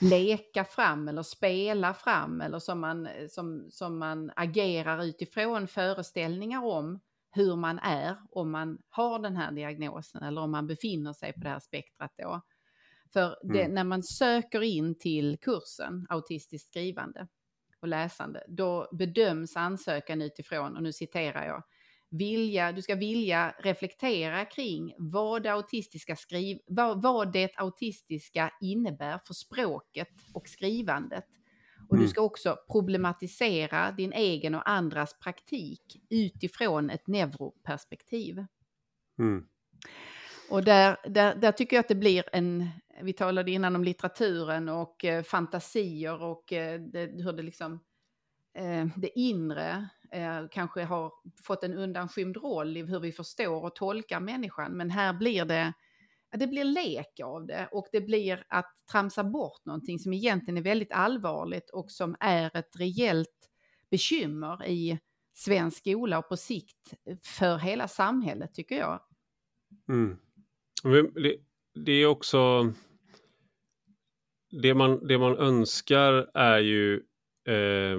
Speaker 2: leka fram eller spela fram eller som man, som, som man agerar utifrån föreställningar om hur man är om man har den här diagnosen eller om man befinner sig på det här spektrat då. För det, mm. när man söker in till kursen autistiskt skrivande och läsande, då bedöms ansökan utifrån, och nu citerar jag, vilja, du ska vilja reflektera kring vad det autistiska, skriv, vad, vad det autistiska innebär för språket och skrivandet och mm. du ska också problematisera din egen och andras praktik utifrån ett neuroperspektiv. Mm. Och där, där, där, tycker jag att det blir en, vi talade innan om litteraturen och eh, fantasier och eh, det, hur det liksom, eh, det inre eh, kanske har fått en undanskymd roll i hur vi förstår och tolkar människan. Men här blir det det blir lek av det och det blir att tramsa bort någonting som egentligen är väldigt allvarligt och som är ett rejält bekymmer i svensk skola och på sikt för hela samhället tycker jag.
Speaker 1: Mm. Det, det, är också det man, det man önskar är ju eh,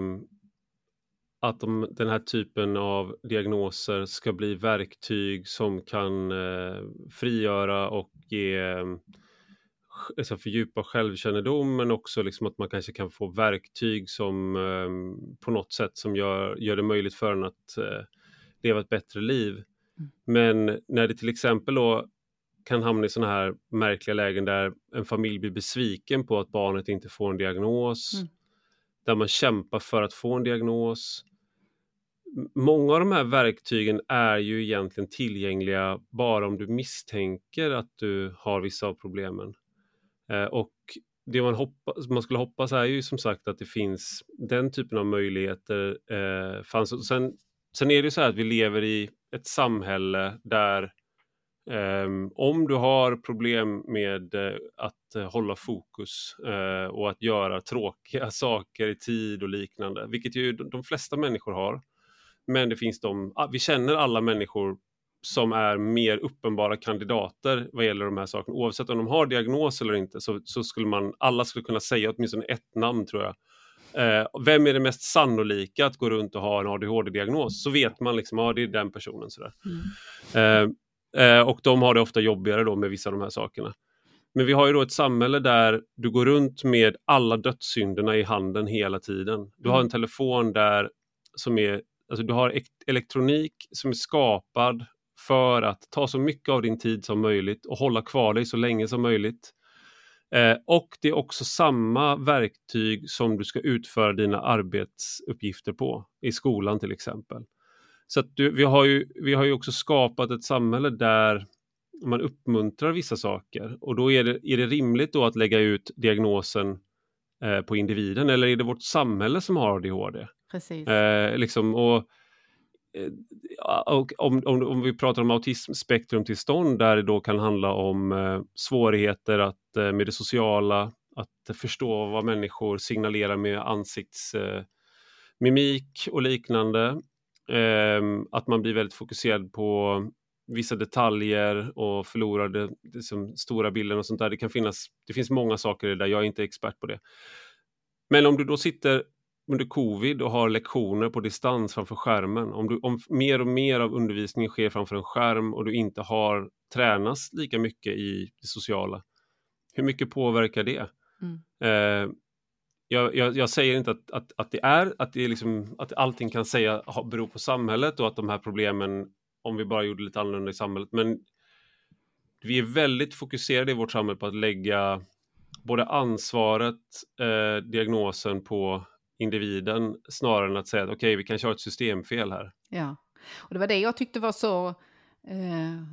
Speaker 1: att de, den här typen av diagnoser ska bli verktyg som kan eh, frigöra och ge alltså fördjupa självkännedom men också liksom att man kanske kan få verktyg som eh, på något sätt som gör, gör det möjligt för en att eh, leva ett bättre liv. Mm. Men när det till exempel då kan hamna i sådana här märkliga lägen där en familj blir besviken på att barnet inte får en diagnos, mm. där man kämpar för att få en diagnos, många av de här verktygen är ju egentligen tillgängliga bara om du misstänker att du har vissa av problemen. Eh, och det man, hoppas, man skulle hoppas är ju som sagt att det finns den typen av möjligheter. Eh, fanns. Sen, sen är det ju så här att vi lever i ett samhälle där Um, om du har problem med uh, att uh, hålla fokus uh, och att göra tråkiga saker i tid och liknande, vilket ju de, de flesta människor har. Men det finns de, ah, vi känner alla människor som är mer uppenbara kandidater vad gäller de här sakerna. Oavsett om de har diagnos eller inte så, så skulle man, alla skulle kunna säga åtminstone ett namn tror jag. Eh, vem är det mest sannolika att gå runt och ha en ADHD-diagnos? Så vet man liksom, ja det är den personen. Sådär. Mm. Eh, eh, och de har det ofta jobbigare då med vissa av de här sakerna. Men vi har ju då ett samhälle där du går runt med alla dödssynderna i handen hela tiden. Du har en mm. telefon där som är, alltså du har elektronik som är skapad för att ta så mycket av din tid som möjligt och hålla kvar dig så länge som möjligt. Eh, och det är också samma verktyg som du ska utföra dina arbetsuppgifter på, i skolan till exempel. Så du, vi, har ju, vi har ju också skapat ett samhälle där man uppmuntrar vissa saker och då är det, är det rimligt då att lägga ut diagnosen eh, på individen eller är det vårt samhälle som har ADHD?
Speaker 2: Precis.
Speaker 1: Eh, liksom, och eh, och om, om, om, vi pratar om autismspektrumtillstånd där det då kan handla om eh, svårigheter att, eh, med det sociala, att förstå vad människor signalerar med ansiktsmimik eh, och liknande. Ehm, att man blir väldigt fokuserad på vissa detaljer och förlorar liksom, stora bilden och sånt där. Det kan finnas, det finns många saker i det där, jag är inte expert på det. Men om du då sitter under covid och har lektioner på distans framför skärmen, om, du, om mer och mer av undervisningen sker framför en skärm och du inte har tränats lika mycket i det sociala, hur mycket påverkar det? Mm. Eh, jag, jag, jag, säger inte att, att, att det är, att, det är liksom, att allting kan säga beror på samhället och att de här problemen, om vi bara gjorde lite annorlunda i samhället, men vi är väldigt fokuserade i vårt samhälle på att lägga både ansvaret, eh, diagnosen på individen snarare än att säga att okej, okay, vi kanske har ett systemfel här.
Speaker 2: Ja, och det var det jag tyckte var så eh,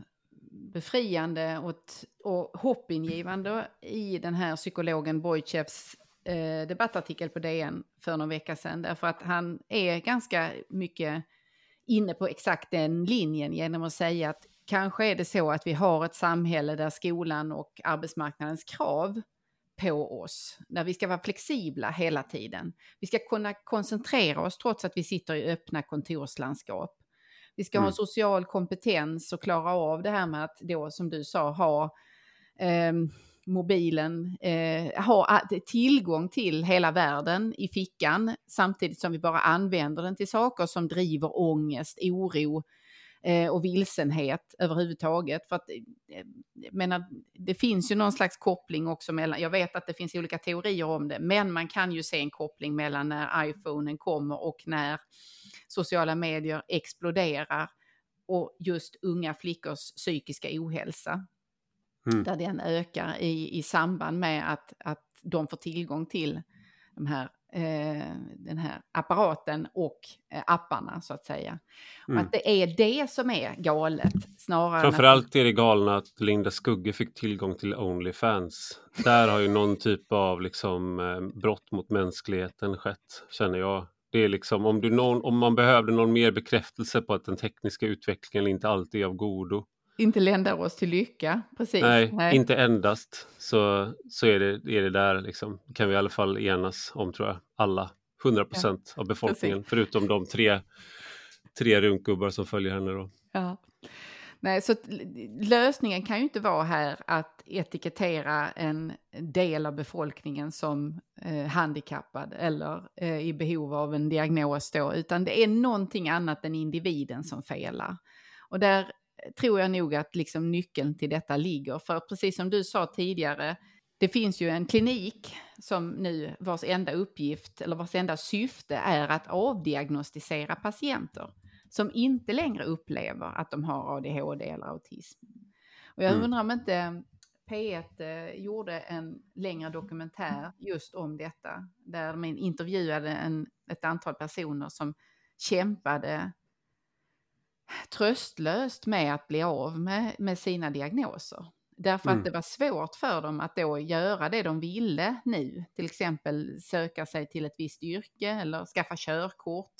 Speaker 2: befriande och, och hoppingivande i den här psykologen Bojtjevs eh, debattartikel på DN för någon vecka sedan. Därför att han är ganska mycket inne på exakt den linjen genom att säga att kanske är det så att vi har ett samhälle där skolan och arbetsmarknadens krav på oss, där vi ska vara flexibla hela tiden. Vi ska kunna koncentrera oss trots att vi sitter i öppna kontorslandskap. Vi ska mm. ha social kompetens och klara av det här med att då, som du sa, ha eh, mobilen, eh, ha tillgång till hela världen i fickan samtidigt som vi bara använder den till saker som driver ångest, oro, och vilsenhet överhuvudtaget. För att, eh, menar, det finns ju någon slags koppling också mellan, jag vet att det finns olika teorier om det, men man kan ju se en koppling mellan när iPhonen kommer och när sociala medier exploderar och just unga flickors psykiska ohälsa. Mm. Där den ökar i, i samband med att, att de får tillgång till de här eh, den här apparaten och eh, apparna så att säga. Mm. Och att det är det som är galet snarare
Speaker 1: Framförallt är det galna att Linda Skugge fick tillgång till Onlyfans. Där har ju någon typ av liksom, eh, brott mot mänskligheten skett, känner jag. Det är liksom om, du någon, om man behövde någon mer bekräftelse på att den tekniska utvecklingen inte alltid är av godo
Speaker 2: inte ländar oss till lycka. Precis.
Speaker 1: Nej, Nej, inte endast så, så är, det, är det där liksom. kan vi i alla fall enas om tror jag. Alla, 100 procent ja, av befolkningen precis. förutom de tre, tre runkgubbar som följer henne då.
Speaker 2: Ja. Nej, så lösningen kan ju inte vara här att etikettera en del av befolkningen som eh, handikappad eller eh, i behov av en diagnos då, utan det är någonting annat än individen som felar. Och där tror jag nog att liksom nyckeln till detta ligger. För precis som du sa tidigare, det finns ju en klinik som nu vars enda uppgift eller vars enda syfte är att avdiagnostisera patienter som inte längre upplever att de har ADHD eller autism. Och jag mm. undrar om inte P1 eh, gjorde en längre dokumentär just om detta, där de intervjuade en, ett antal personer som kämpade tröstlöst med att bli av med, med sina diagnoser. Därför mm. att det var svårt för dem att då göra det de ville nu. Till exempel söka sig till ett visst yrke eller skaffa körkort.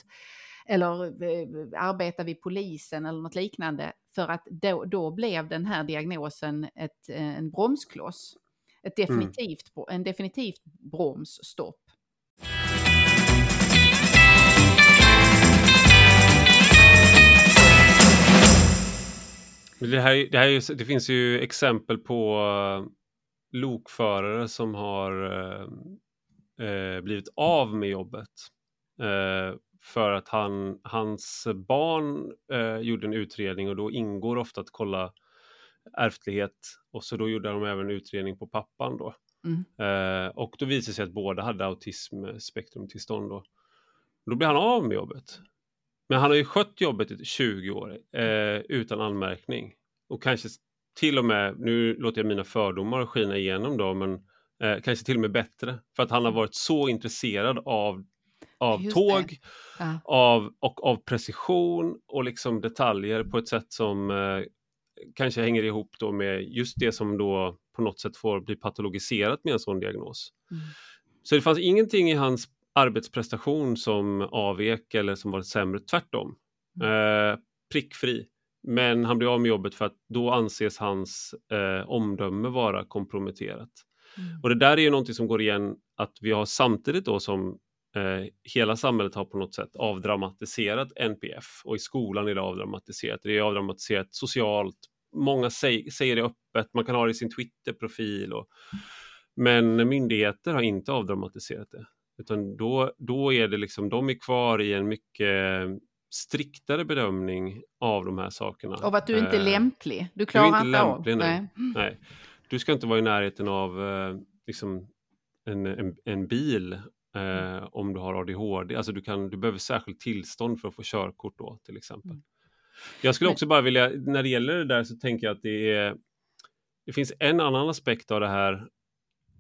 Speaker 2: Eller eh, arbeta vid polisen eller något liknande. För att då, då blev den här diagnosen ett, eh, en bromskloss. Ett mm. definitivt, mm. En definitivt bromsstopp.
Speaker 1: Det, här, det, här, det finns ju exempel på uh, lokförare som har uh, uh, blivit av med jobbet. för att han, hans barn gjorde en utredning och då ingår ofta att kolla ärftlighet och så då gjorde de även utredning på pappan då. Mm. och då visade sig att båda hade autismspektrumtillstånd då. Då blev han av med jobbet. Men han har ju skött jobbet i 20 år eh, utan anmärkning. Och kanske till och med, nu låter jag mina fördomar skina igenom då, men eh, kanske till och med bättre. För att han har varit så intresserad av, av tåg ja. av, och av precision och liksom detaljer på ett sätt som eh, kanske hänger ihop då med just det som då på något sätt får bli patologiserat med en sån diagnos. Mm. Så det fanns ingenting i hans arbetsprestation som avvek eller som var sämre, tvärtom. Mm. Eh, prickfri. Men han blir av med jobbet för att då anses hans eh, omdöme vara komprometterat. Mm. Och det där är ju någonting som går igen att vi har samtidigt då som eh, hela samhället har på något sätt avdramatiserat NPF och i skolan är det avdramatiserat. Det är avdramatiserat socialt. Många säg, säger det öppet, man kan ha det i sin Twitter-profil. Och, men myndigheter har inte avdramatiserat det. Utan då, då är det liksom, de är kvar i en mycket striktare bedömning av de här sakerna.
Speaker 2: Av att du inte är eh, lämplig? Du klarar du är inte, inte lämplig, av?
Speaker 1: Nej. nej. Du ska inte vara i närheten av eh, liksom en, en, en bil eh, om du har ADHD. Alltså du, kan, du behöver särskilt tillstånd för att få körkort då till exempel. Mm. Jag skulle också bara vilja, när det gäller det där så tänker jag att det är det finns en annan aspekt av det här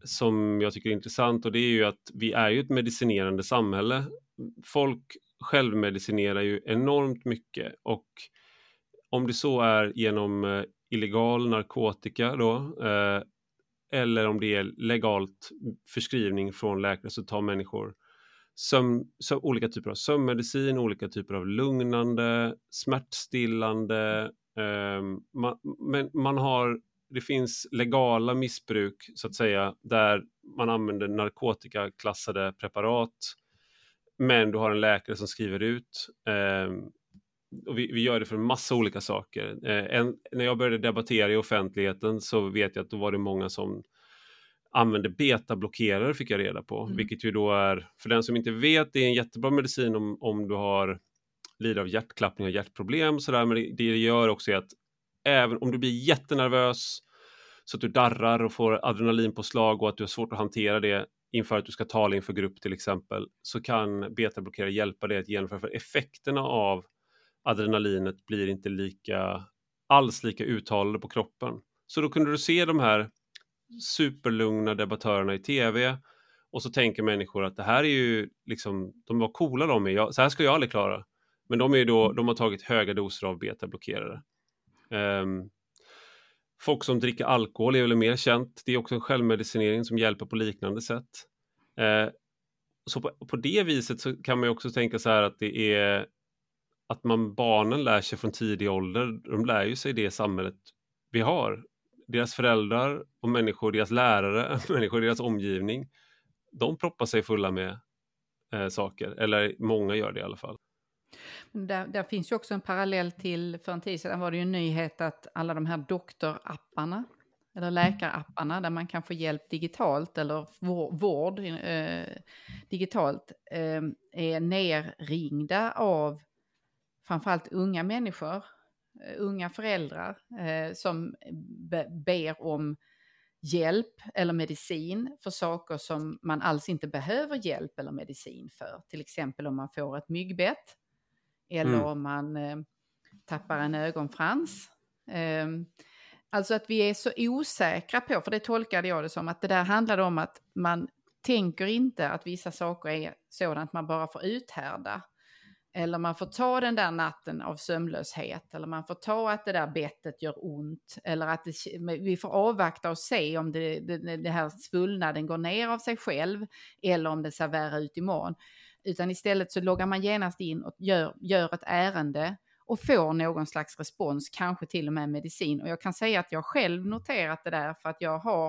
Speaker 1: som jag tycker är intressant och det är ju att vi är ju ett medicinerande samhälle. Folk självmedicinerar ju enormt mycket och om det så är genom eh, illegal narkotika då eh, eller om det är legalt förskrivning från läkare så tar människor sömn, sömn, olika typer av sömnmedicin, olika typer av lugnande, smärtstillande. Ehm, man, men man har det finns legala missbruk så att säga där man använder narkotikaklassade preparat men du har en läkare som skriver ut eh, och vi, vi, gör det för en massa olika saker. Eh, en, när jag började debattera i offentligheten så vet jag att då var det många som använde betablockerare fick jag reda på, mm. vilket ju då är, för den som inte vet, det är en jättebra medicin om, om du har lider av hjärtklappning och hjärtproblem sådär, men det, det gör också att även om du blir jättenervös så att du darrar och får adrenalinpåslag och att du har svårt att hantera det inför att du ska tala inför grupp till exempel, så kan betablockerare hjälpa dig att genomföra, för effekterna av adrenalinet blir inte lika, alls lika uttalade på kroppen. Så då kunde du se de här superlugna debattörerna i tv och så tänker människor att det här är ju liksom, de var coola de är, så här ska jag aldrig klara. Men de, är då, de har tagit höga doser av betablockerare. Um, folk som dricker alkohol är väl mer känt. Det är också en självmedicinering som hjälper på liknande sätt. Uh, så på, på, det viset så kan man också tänka så här att det är att man barnen lär sig från tidig ålder. De lär ju sig det samhället vi har. Deras föräldrar och människor, deras lärare, människor i deras omgivning. De proppar sig fulla med eh, saker, eller många gör det i alla fall.
Speaker 2: Där, där, finns ju också en parallell till, för en tid sedan var det ju en nyhet att alla de här doktorapparna, eller läkarapparna där man kan få hjälp digitalt eller vård eh, digitalt, eh, är nerringda av framförallt unga människor, eh, unga föräldrar eh, som be ber om hjälp eller medicin för saker som man alls inte behöver hjälp eller medicin för. Till exempel om man får ett myggbett eller mm. om man eh, tappar en ögonfrans. Eh, alltså att vi är så osäkra på, för det tolkade jag det som, att det där handlade om att man tänker inte att vissa saker är sådant man bara får uthärda. Eller man får ta den där natten av sömnlöshet. Eller man får ta att det där bettet gör ont. Eller att det, vi får avvakta och se om det, det, det här svullnaden går ner av sig själv. Eller om det ser värre ut imorgon. Utan istället så loggar man genast in och gör, gör ett ärende och får någon slags respons, kanske till och med medicin. Och jag kan säga att jag själv noterat det där för att jag har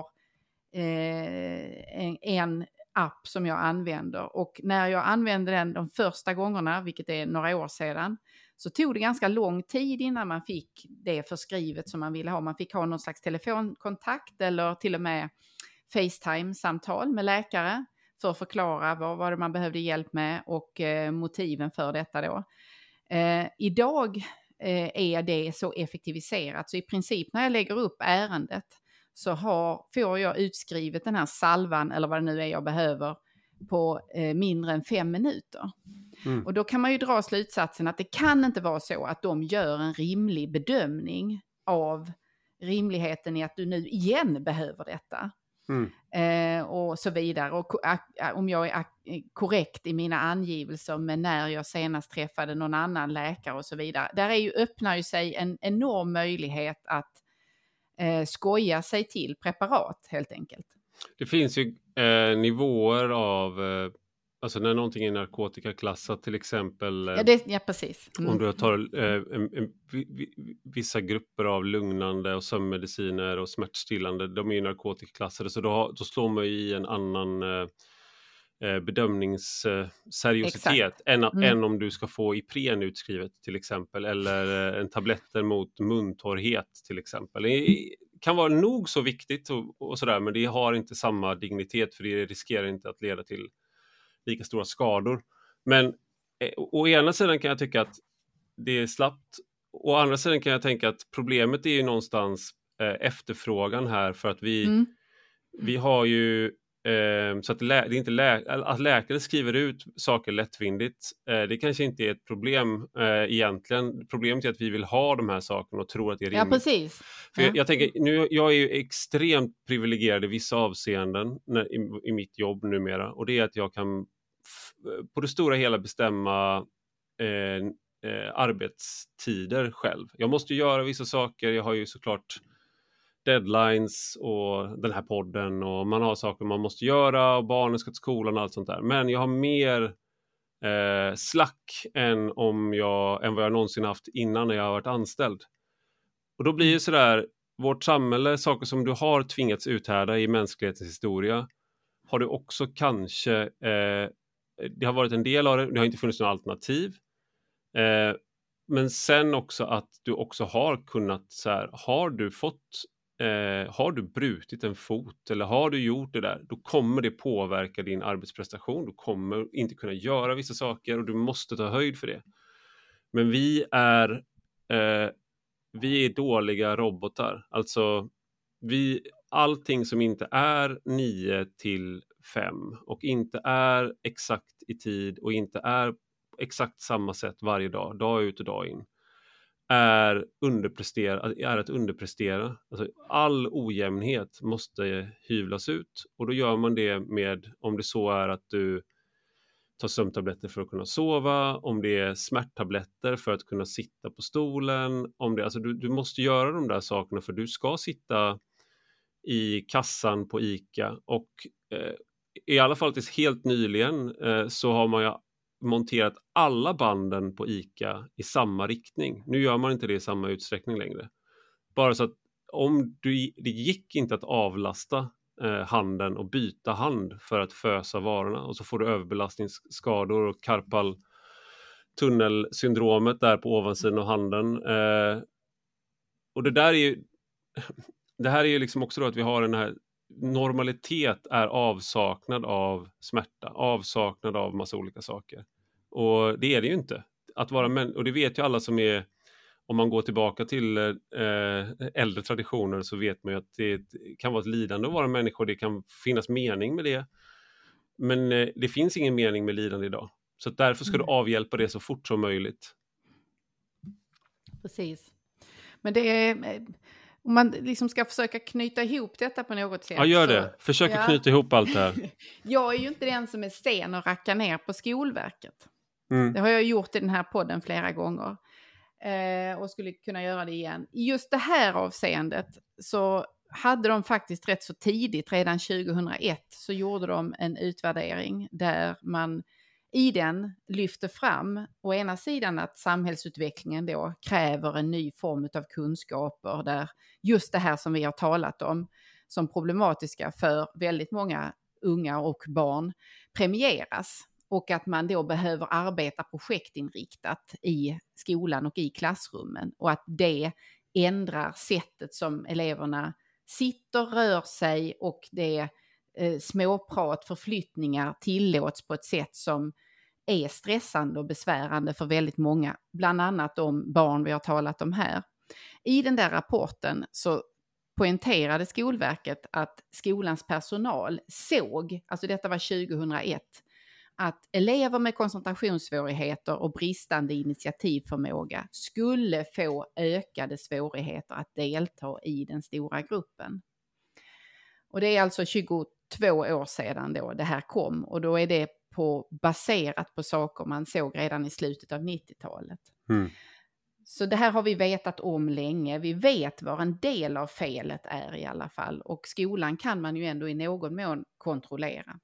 Speaker 2: eh, en, en app som jag använder och när jag använde den de första gångerna, vilket är några år sedan, så tog det ganska lång tid innan man fick det förskrivet som man ville ha. Man fick ha någon slags telefonkontakt eller till och med Facetime-samtal med läkare för att förklara vad, vad man behövde hjälp med och eh, motiven för detta då. Eh, idag eh, är det så effektiviserat så i princip när jag lägger upp ärendet så har, får jag utskrivet den här salvan eller vad det nu är jag behöver på eh, mindre än fem minuter. Mm. Och då kan man ju dra slutsatsen att det kan inte vara så att de gör en rimlig bedömning av rimligheten i att du nu igen behöver detta. Mm. Eh, och så vidare. Och om jag är korrekt i mina angivelser med när jag senast träffade någon annan läkare och så vidare. Där är ju, öppnar ju sig en enorm möjlighet att eh, skoja sig till preparat helt enkelt.
Speaker 1: Det finns ju eh, nivåer av eh, Alltså när någonting är narkotikaklassat till exempel.
Speaker 2: Ja, det, ja precis.
Speaker 1: Mm. Om du tar eh, en, en, vissa grupper av lugnande och sömnmediciner och smärtstillande, de är ju narkotikaklassade så då, då slår man ju i en annan eh, eh bedömningsseriositet än, mm. än om du ska få Ipren utskrivet till exempel eller eh, en tabletter mot muntorrhet till exempel. Det kan vara nog så viktigt och, och sådär men det har inte samma dignitet för det riskerar inte att leda till lika stora skador. Men eh, å ena sidan kan jag tycka att det är slappt. Å andra sidan kan jag tänka att problemet är ju någonstans eh, efterfrågan här för att vi, mm. vi har ju så att, det är inte lä att läkare skriver ut saker lättvindigt, eh, det kanske inte är ett problem eh, egentligen. Problemet är att vi vill ha de här sakerna och tror att det är rimligt.
Speaker 2: Ja, precis.
Speaker 1: För ja. jag, jag, tänker, nu, jag är ju extremt privilegierad i vissa avseenden när, i, i mitt jobb numera och det är att jag kan på det stora hela bestämma eh, eh, arbetstider själv. Jag måste göra vissa saker, jag har ju såklart deadlines och den här podden och man har saker man måste göra och barnen ska till skolan och allt sånt där. Men jag har mer eh, slack än, om jag, än vad jag någonsin haft innan när jag har varit anställd. Och då blir det sådär, vårt samhälle, saker som du har tvingats uthärda i mänsklighetens historia, har du också kanske eh, det har varit en del av det, det har inte funnits några alternativ. Eh, men sen också att du också har kunnat så här, har du fått, eh, har du brutit en fot eller har du gjort det där, då kommer det påverka din arbetsprestation. Du kommer inte kunna göra vissa saker och du måste ta höjd för det. Men vi är, eh, vi är dåliga robotar, alltså vi, allting som inte är 9 till 5 och inte är exakt i tid och inte är exakt samma sätt varje dag, dag ut och dag in, är, underprestera, är att underprestera. Alltså all ojämnhet måste hyvlas ut och då gör man det med, om det så är att du tar sömntabletter för att kunna sova, om det är smärttabletter för att kunna sitta på stolen, om det, alltså du, du måste göra de där sakerna för du ska sitta i kassan på ICA och eh, i alla fall tills helt nyligen eh, så har man ju monterat alla banden på ICA i samma riktning. Nu gör man inte det i samma utsträckning längre. Bara så att om du, det gick inte att avlasta eh, handen och byta hand för att fösa varorna och så får du överbelastningsskador och karpal tunnelsyndromet där på ovansidan av handen. Eh, och det där är ju det här är ju liksom också då att vi har den här normalitet är avsaknad av smärta, avsaknad av massa olika saker. Och det är det ju inte. Att vara män och det vet ju alla som är, om man går tillbaka till eh, äldre traditioner så vet man ju att det kan vara ett lidande att vara människa och det kan finnas mening med det. Men eh, det finns ingen mening med lidande idag. Så därför ska du avhjälpa det så fort som möjligt.
Speaker 2: Precis. Men det är om man liksom ska försöka knyta ihop detta på något sätt.
Speaker 1: Ja, gör det. Försök ja. knyta ihop allt det här.
Speaker 2: jag är ju inte den som är sen och rackar ner på Skolverket. Mm. Det har jag gjort i den här podden flera gånger eh, och skulle kunna göra det igen. I just det här avseendet så hade de faktiskt rätt så tidigt, redan 2001, så gjorde de en utvärdering där man i den lyfter fram å ena sidan att samhällsutvecklingen då kräver en ny form av kunskaper där just det här som vi har talat om som problematiska för väldigt många unga och barn premieras. Och att man då behöver arbeta projektinriktat i skolan och i klassrummen och att det ändrar sättet som eleverna sitter, rör sig och det eh, småprat, förflyttningar tillåts på ett sätt som är stressande och besvärande för väldigt många, bland annat de barn vi har talat om här. I den där rapporten så poängterade Skolverket att skolans personal såg, alltså detta var 2001, att elever med koncentrationssvårigheter och bristande initiativförmåga skulle få ökade svårigheter att delta i den stora gruppen. Och det är alltså 22 år sedan då det här kom och då är det på, baserat på saker man såg redan i slutet av 90-talet. Mm. Så det här har vi vetat om länge. Vi vet var en del av felet är i alla fall och skolan kan man ju ändå i någon mån kontrollera.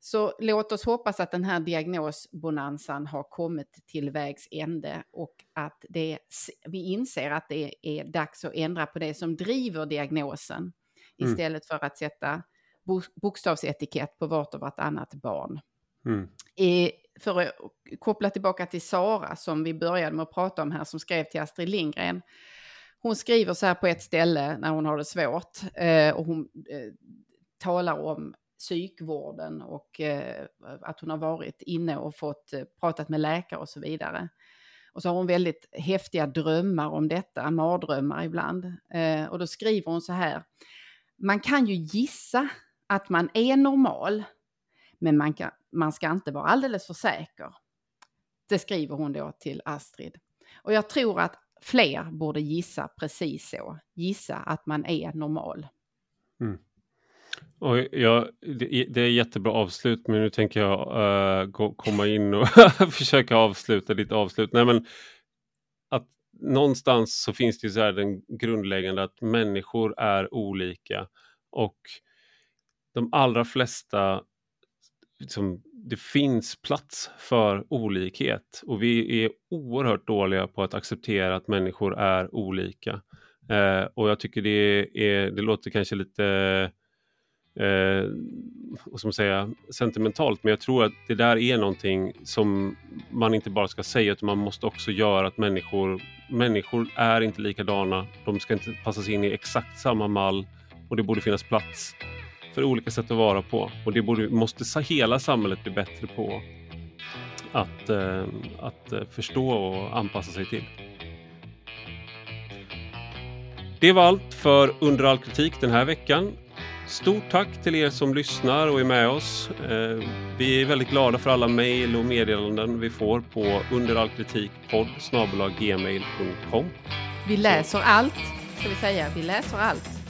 Speaker 2: Så låt oss hoppas att den här diagnosbonanzan har kommit till vägs ände och att det, vi inser att det är dags att ändra på det som driver diagnosen mm. istället för att sätta bokstavsetikett på vart och vartannat barn. Mm. I, för att koppla tillbaka till Sara som vi började med att prata om här som skrev till Astrid Lindgren. Hon skriver så här på ett ställe när hon har det svårt eh, och hon eh, talar om psykvården och eh, att hon har varit inne och fått eh, pratat med läkare och så vidare. Och så har hon väldigt häftiga drömmar om detta, mardrömmar ibland. Eh, och då skriver hon så här. Man kan ju gissa att man är normal, men man, kan, man ska inte vara alldeles för säker. Det skriver hon då till Astrid. Och jag tror att fler borde gissa precis så. Gissa att man är normal.
Speaker 1: Mm. Och jag, det, är jättebra avslut men nu tänker jag uh, gå, komma in och försöka avsluta ditt avslut. Nej, men att någonstans så finns det så här den grundläggande att människor är olika och de allra flesta liksom, det finns plats för olikhet och vi är oerhört dåliga på att acceptera att människor är olika. Eh, och jag tycker det, är, det låter kanske lite eh, vad ska man säga, sentimentalt men jag tror att det där är någonting som man inte bara ska säga utan man måste också göra att människor, människor är inte likadana. De ska inte passas in i exakt samma mall och det borde finnas plats för olika sätt att vara på. Och det borde, måste hela samhället bli bättre på att, eh, att eh, förstå och anpassa sig till. Det var allt för Under all kritik den här veckan. Stort tack till er som lyssnar och är med oss. Eh, vi är väldigt glada för alla mejl och meddelanden vi får på underallkritikpodd gmail.com.
Speaker 2: Vi läser allt, ska vi säga. Vi läser allt.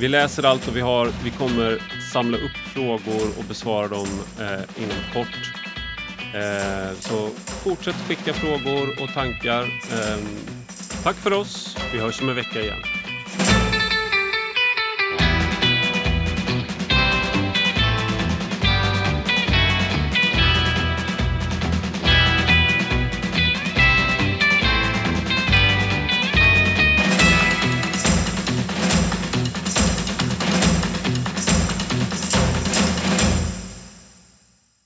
Speaker 1: Vi läser allt och vi, har, vi kommer samla upp frågor och besvara dem eh, inom kort. Eh, så fortsätt skicka frågor och tankar. Eh, tack för oss. Vi hörs om en vecka igen.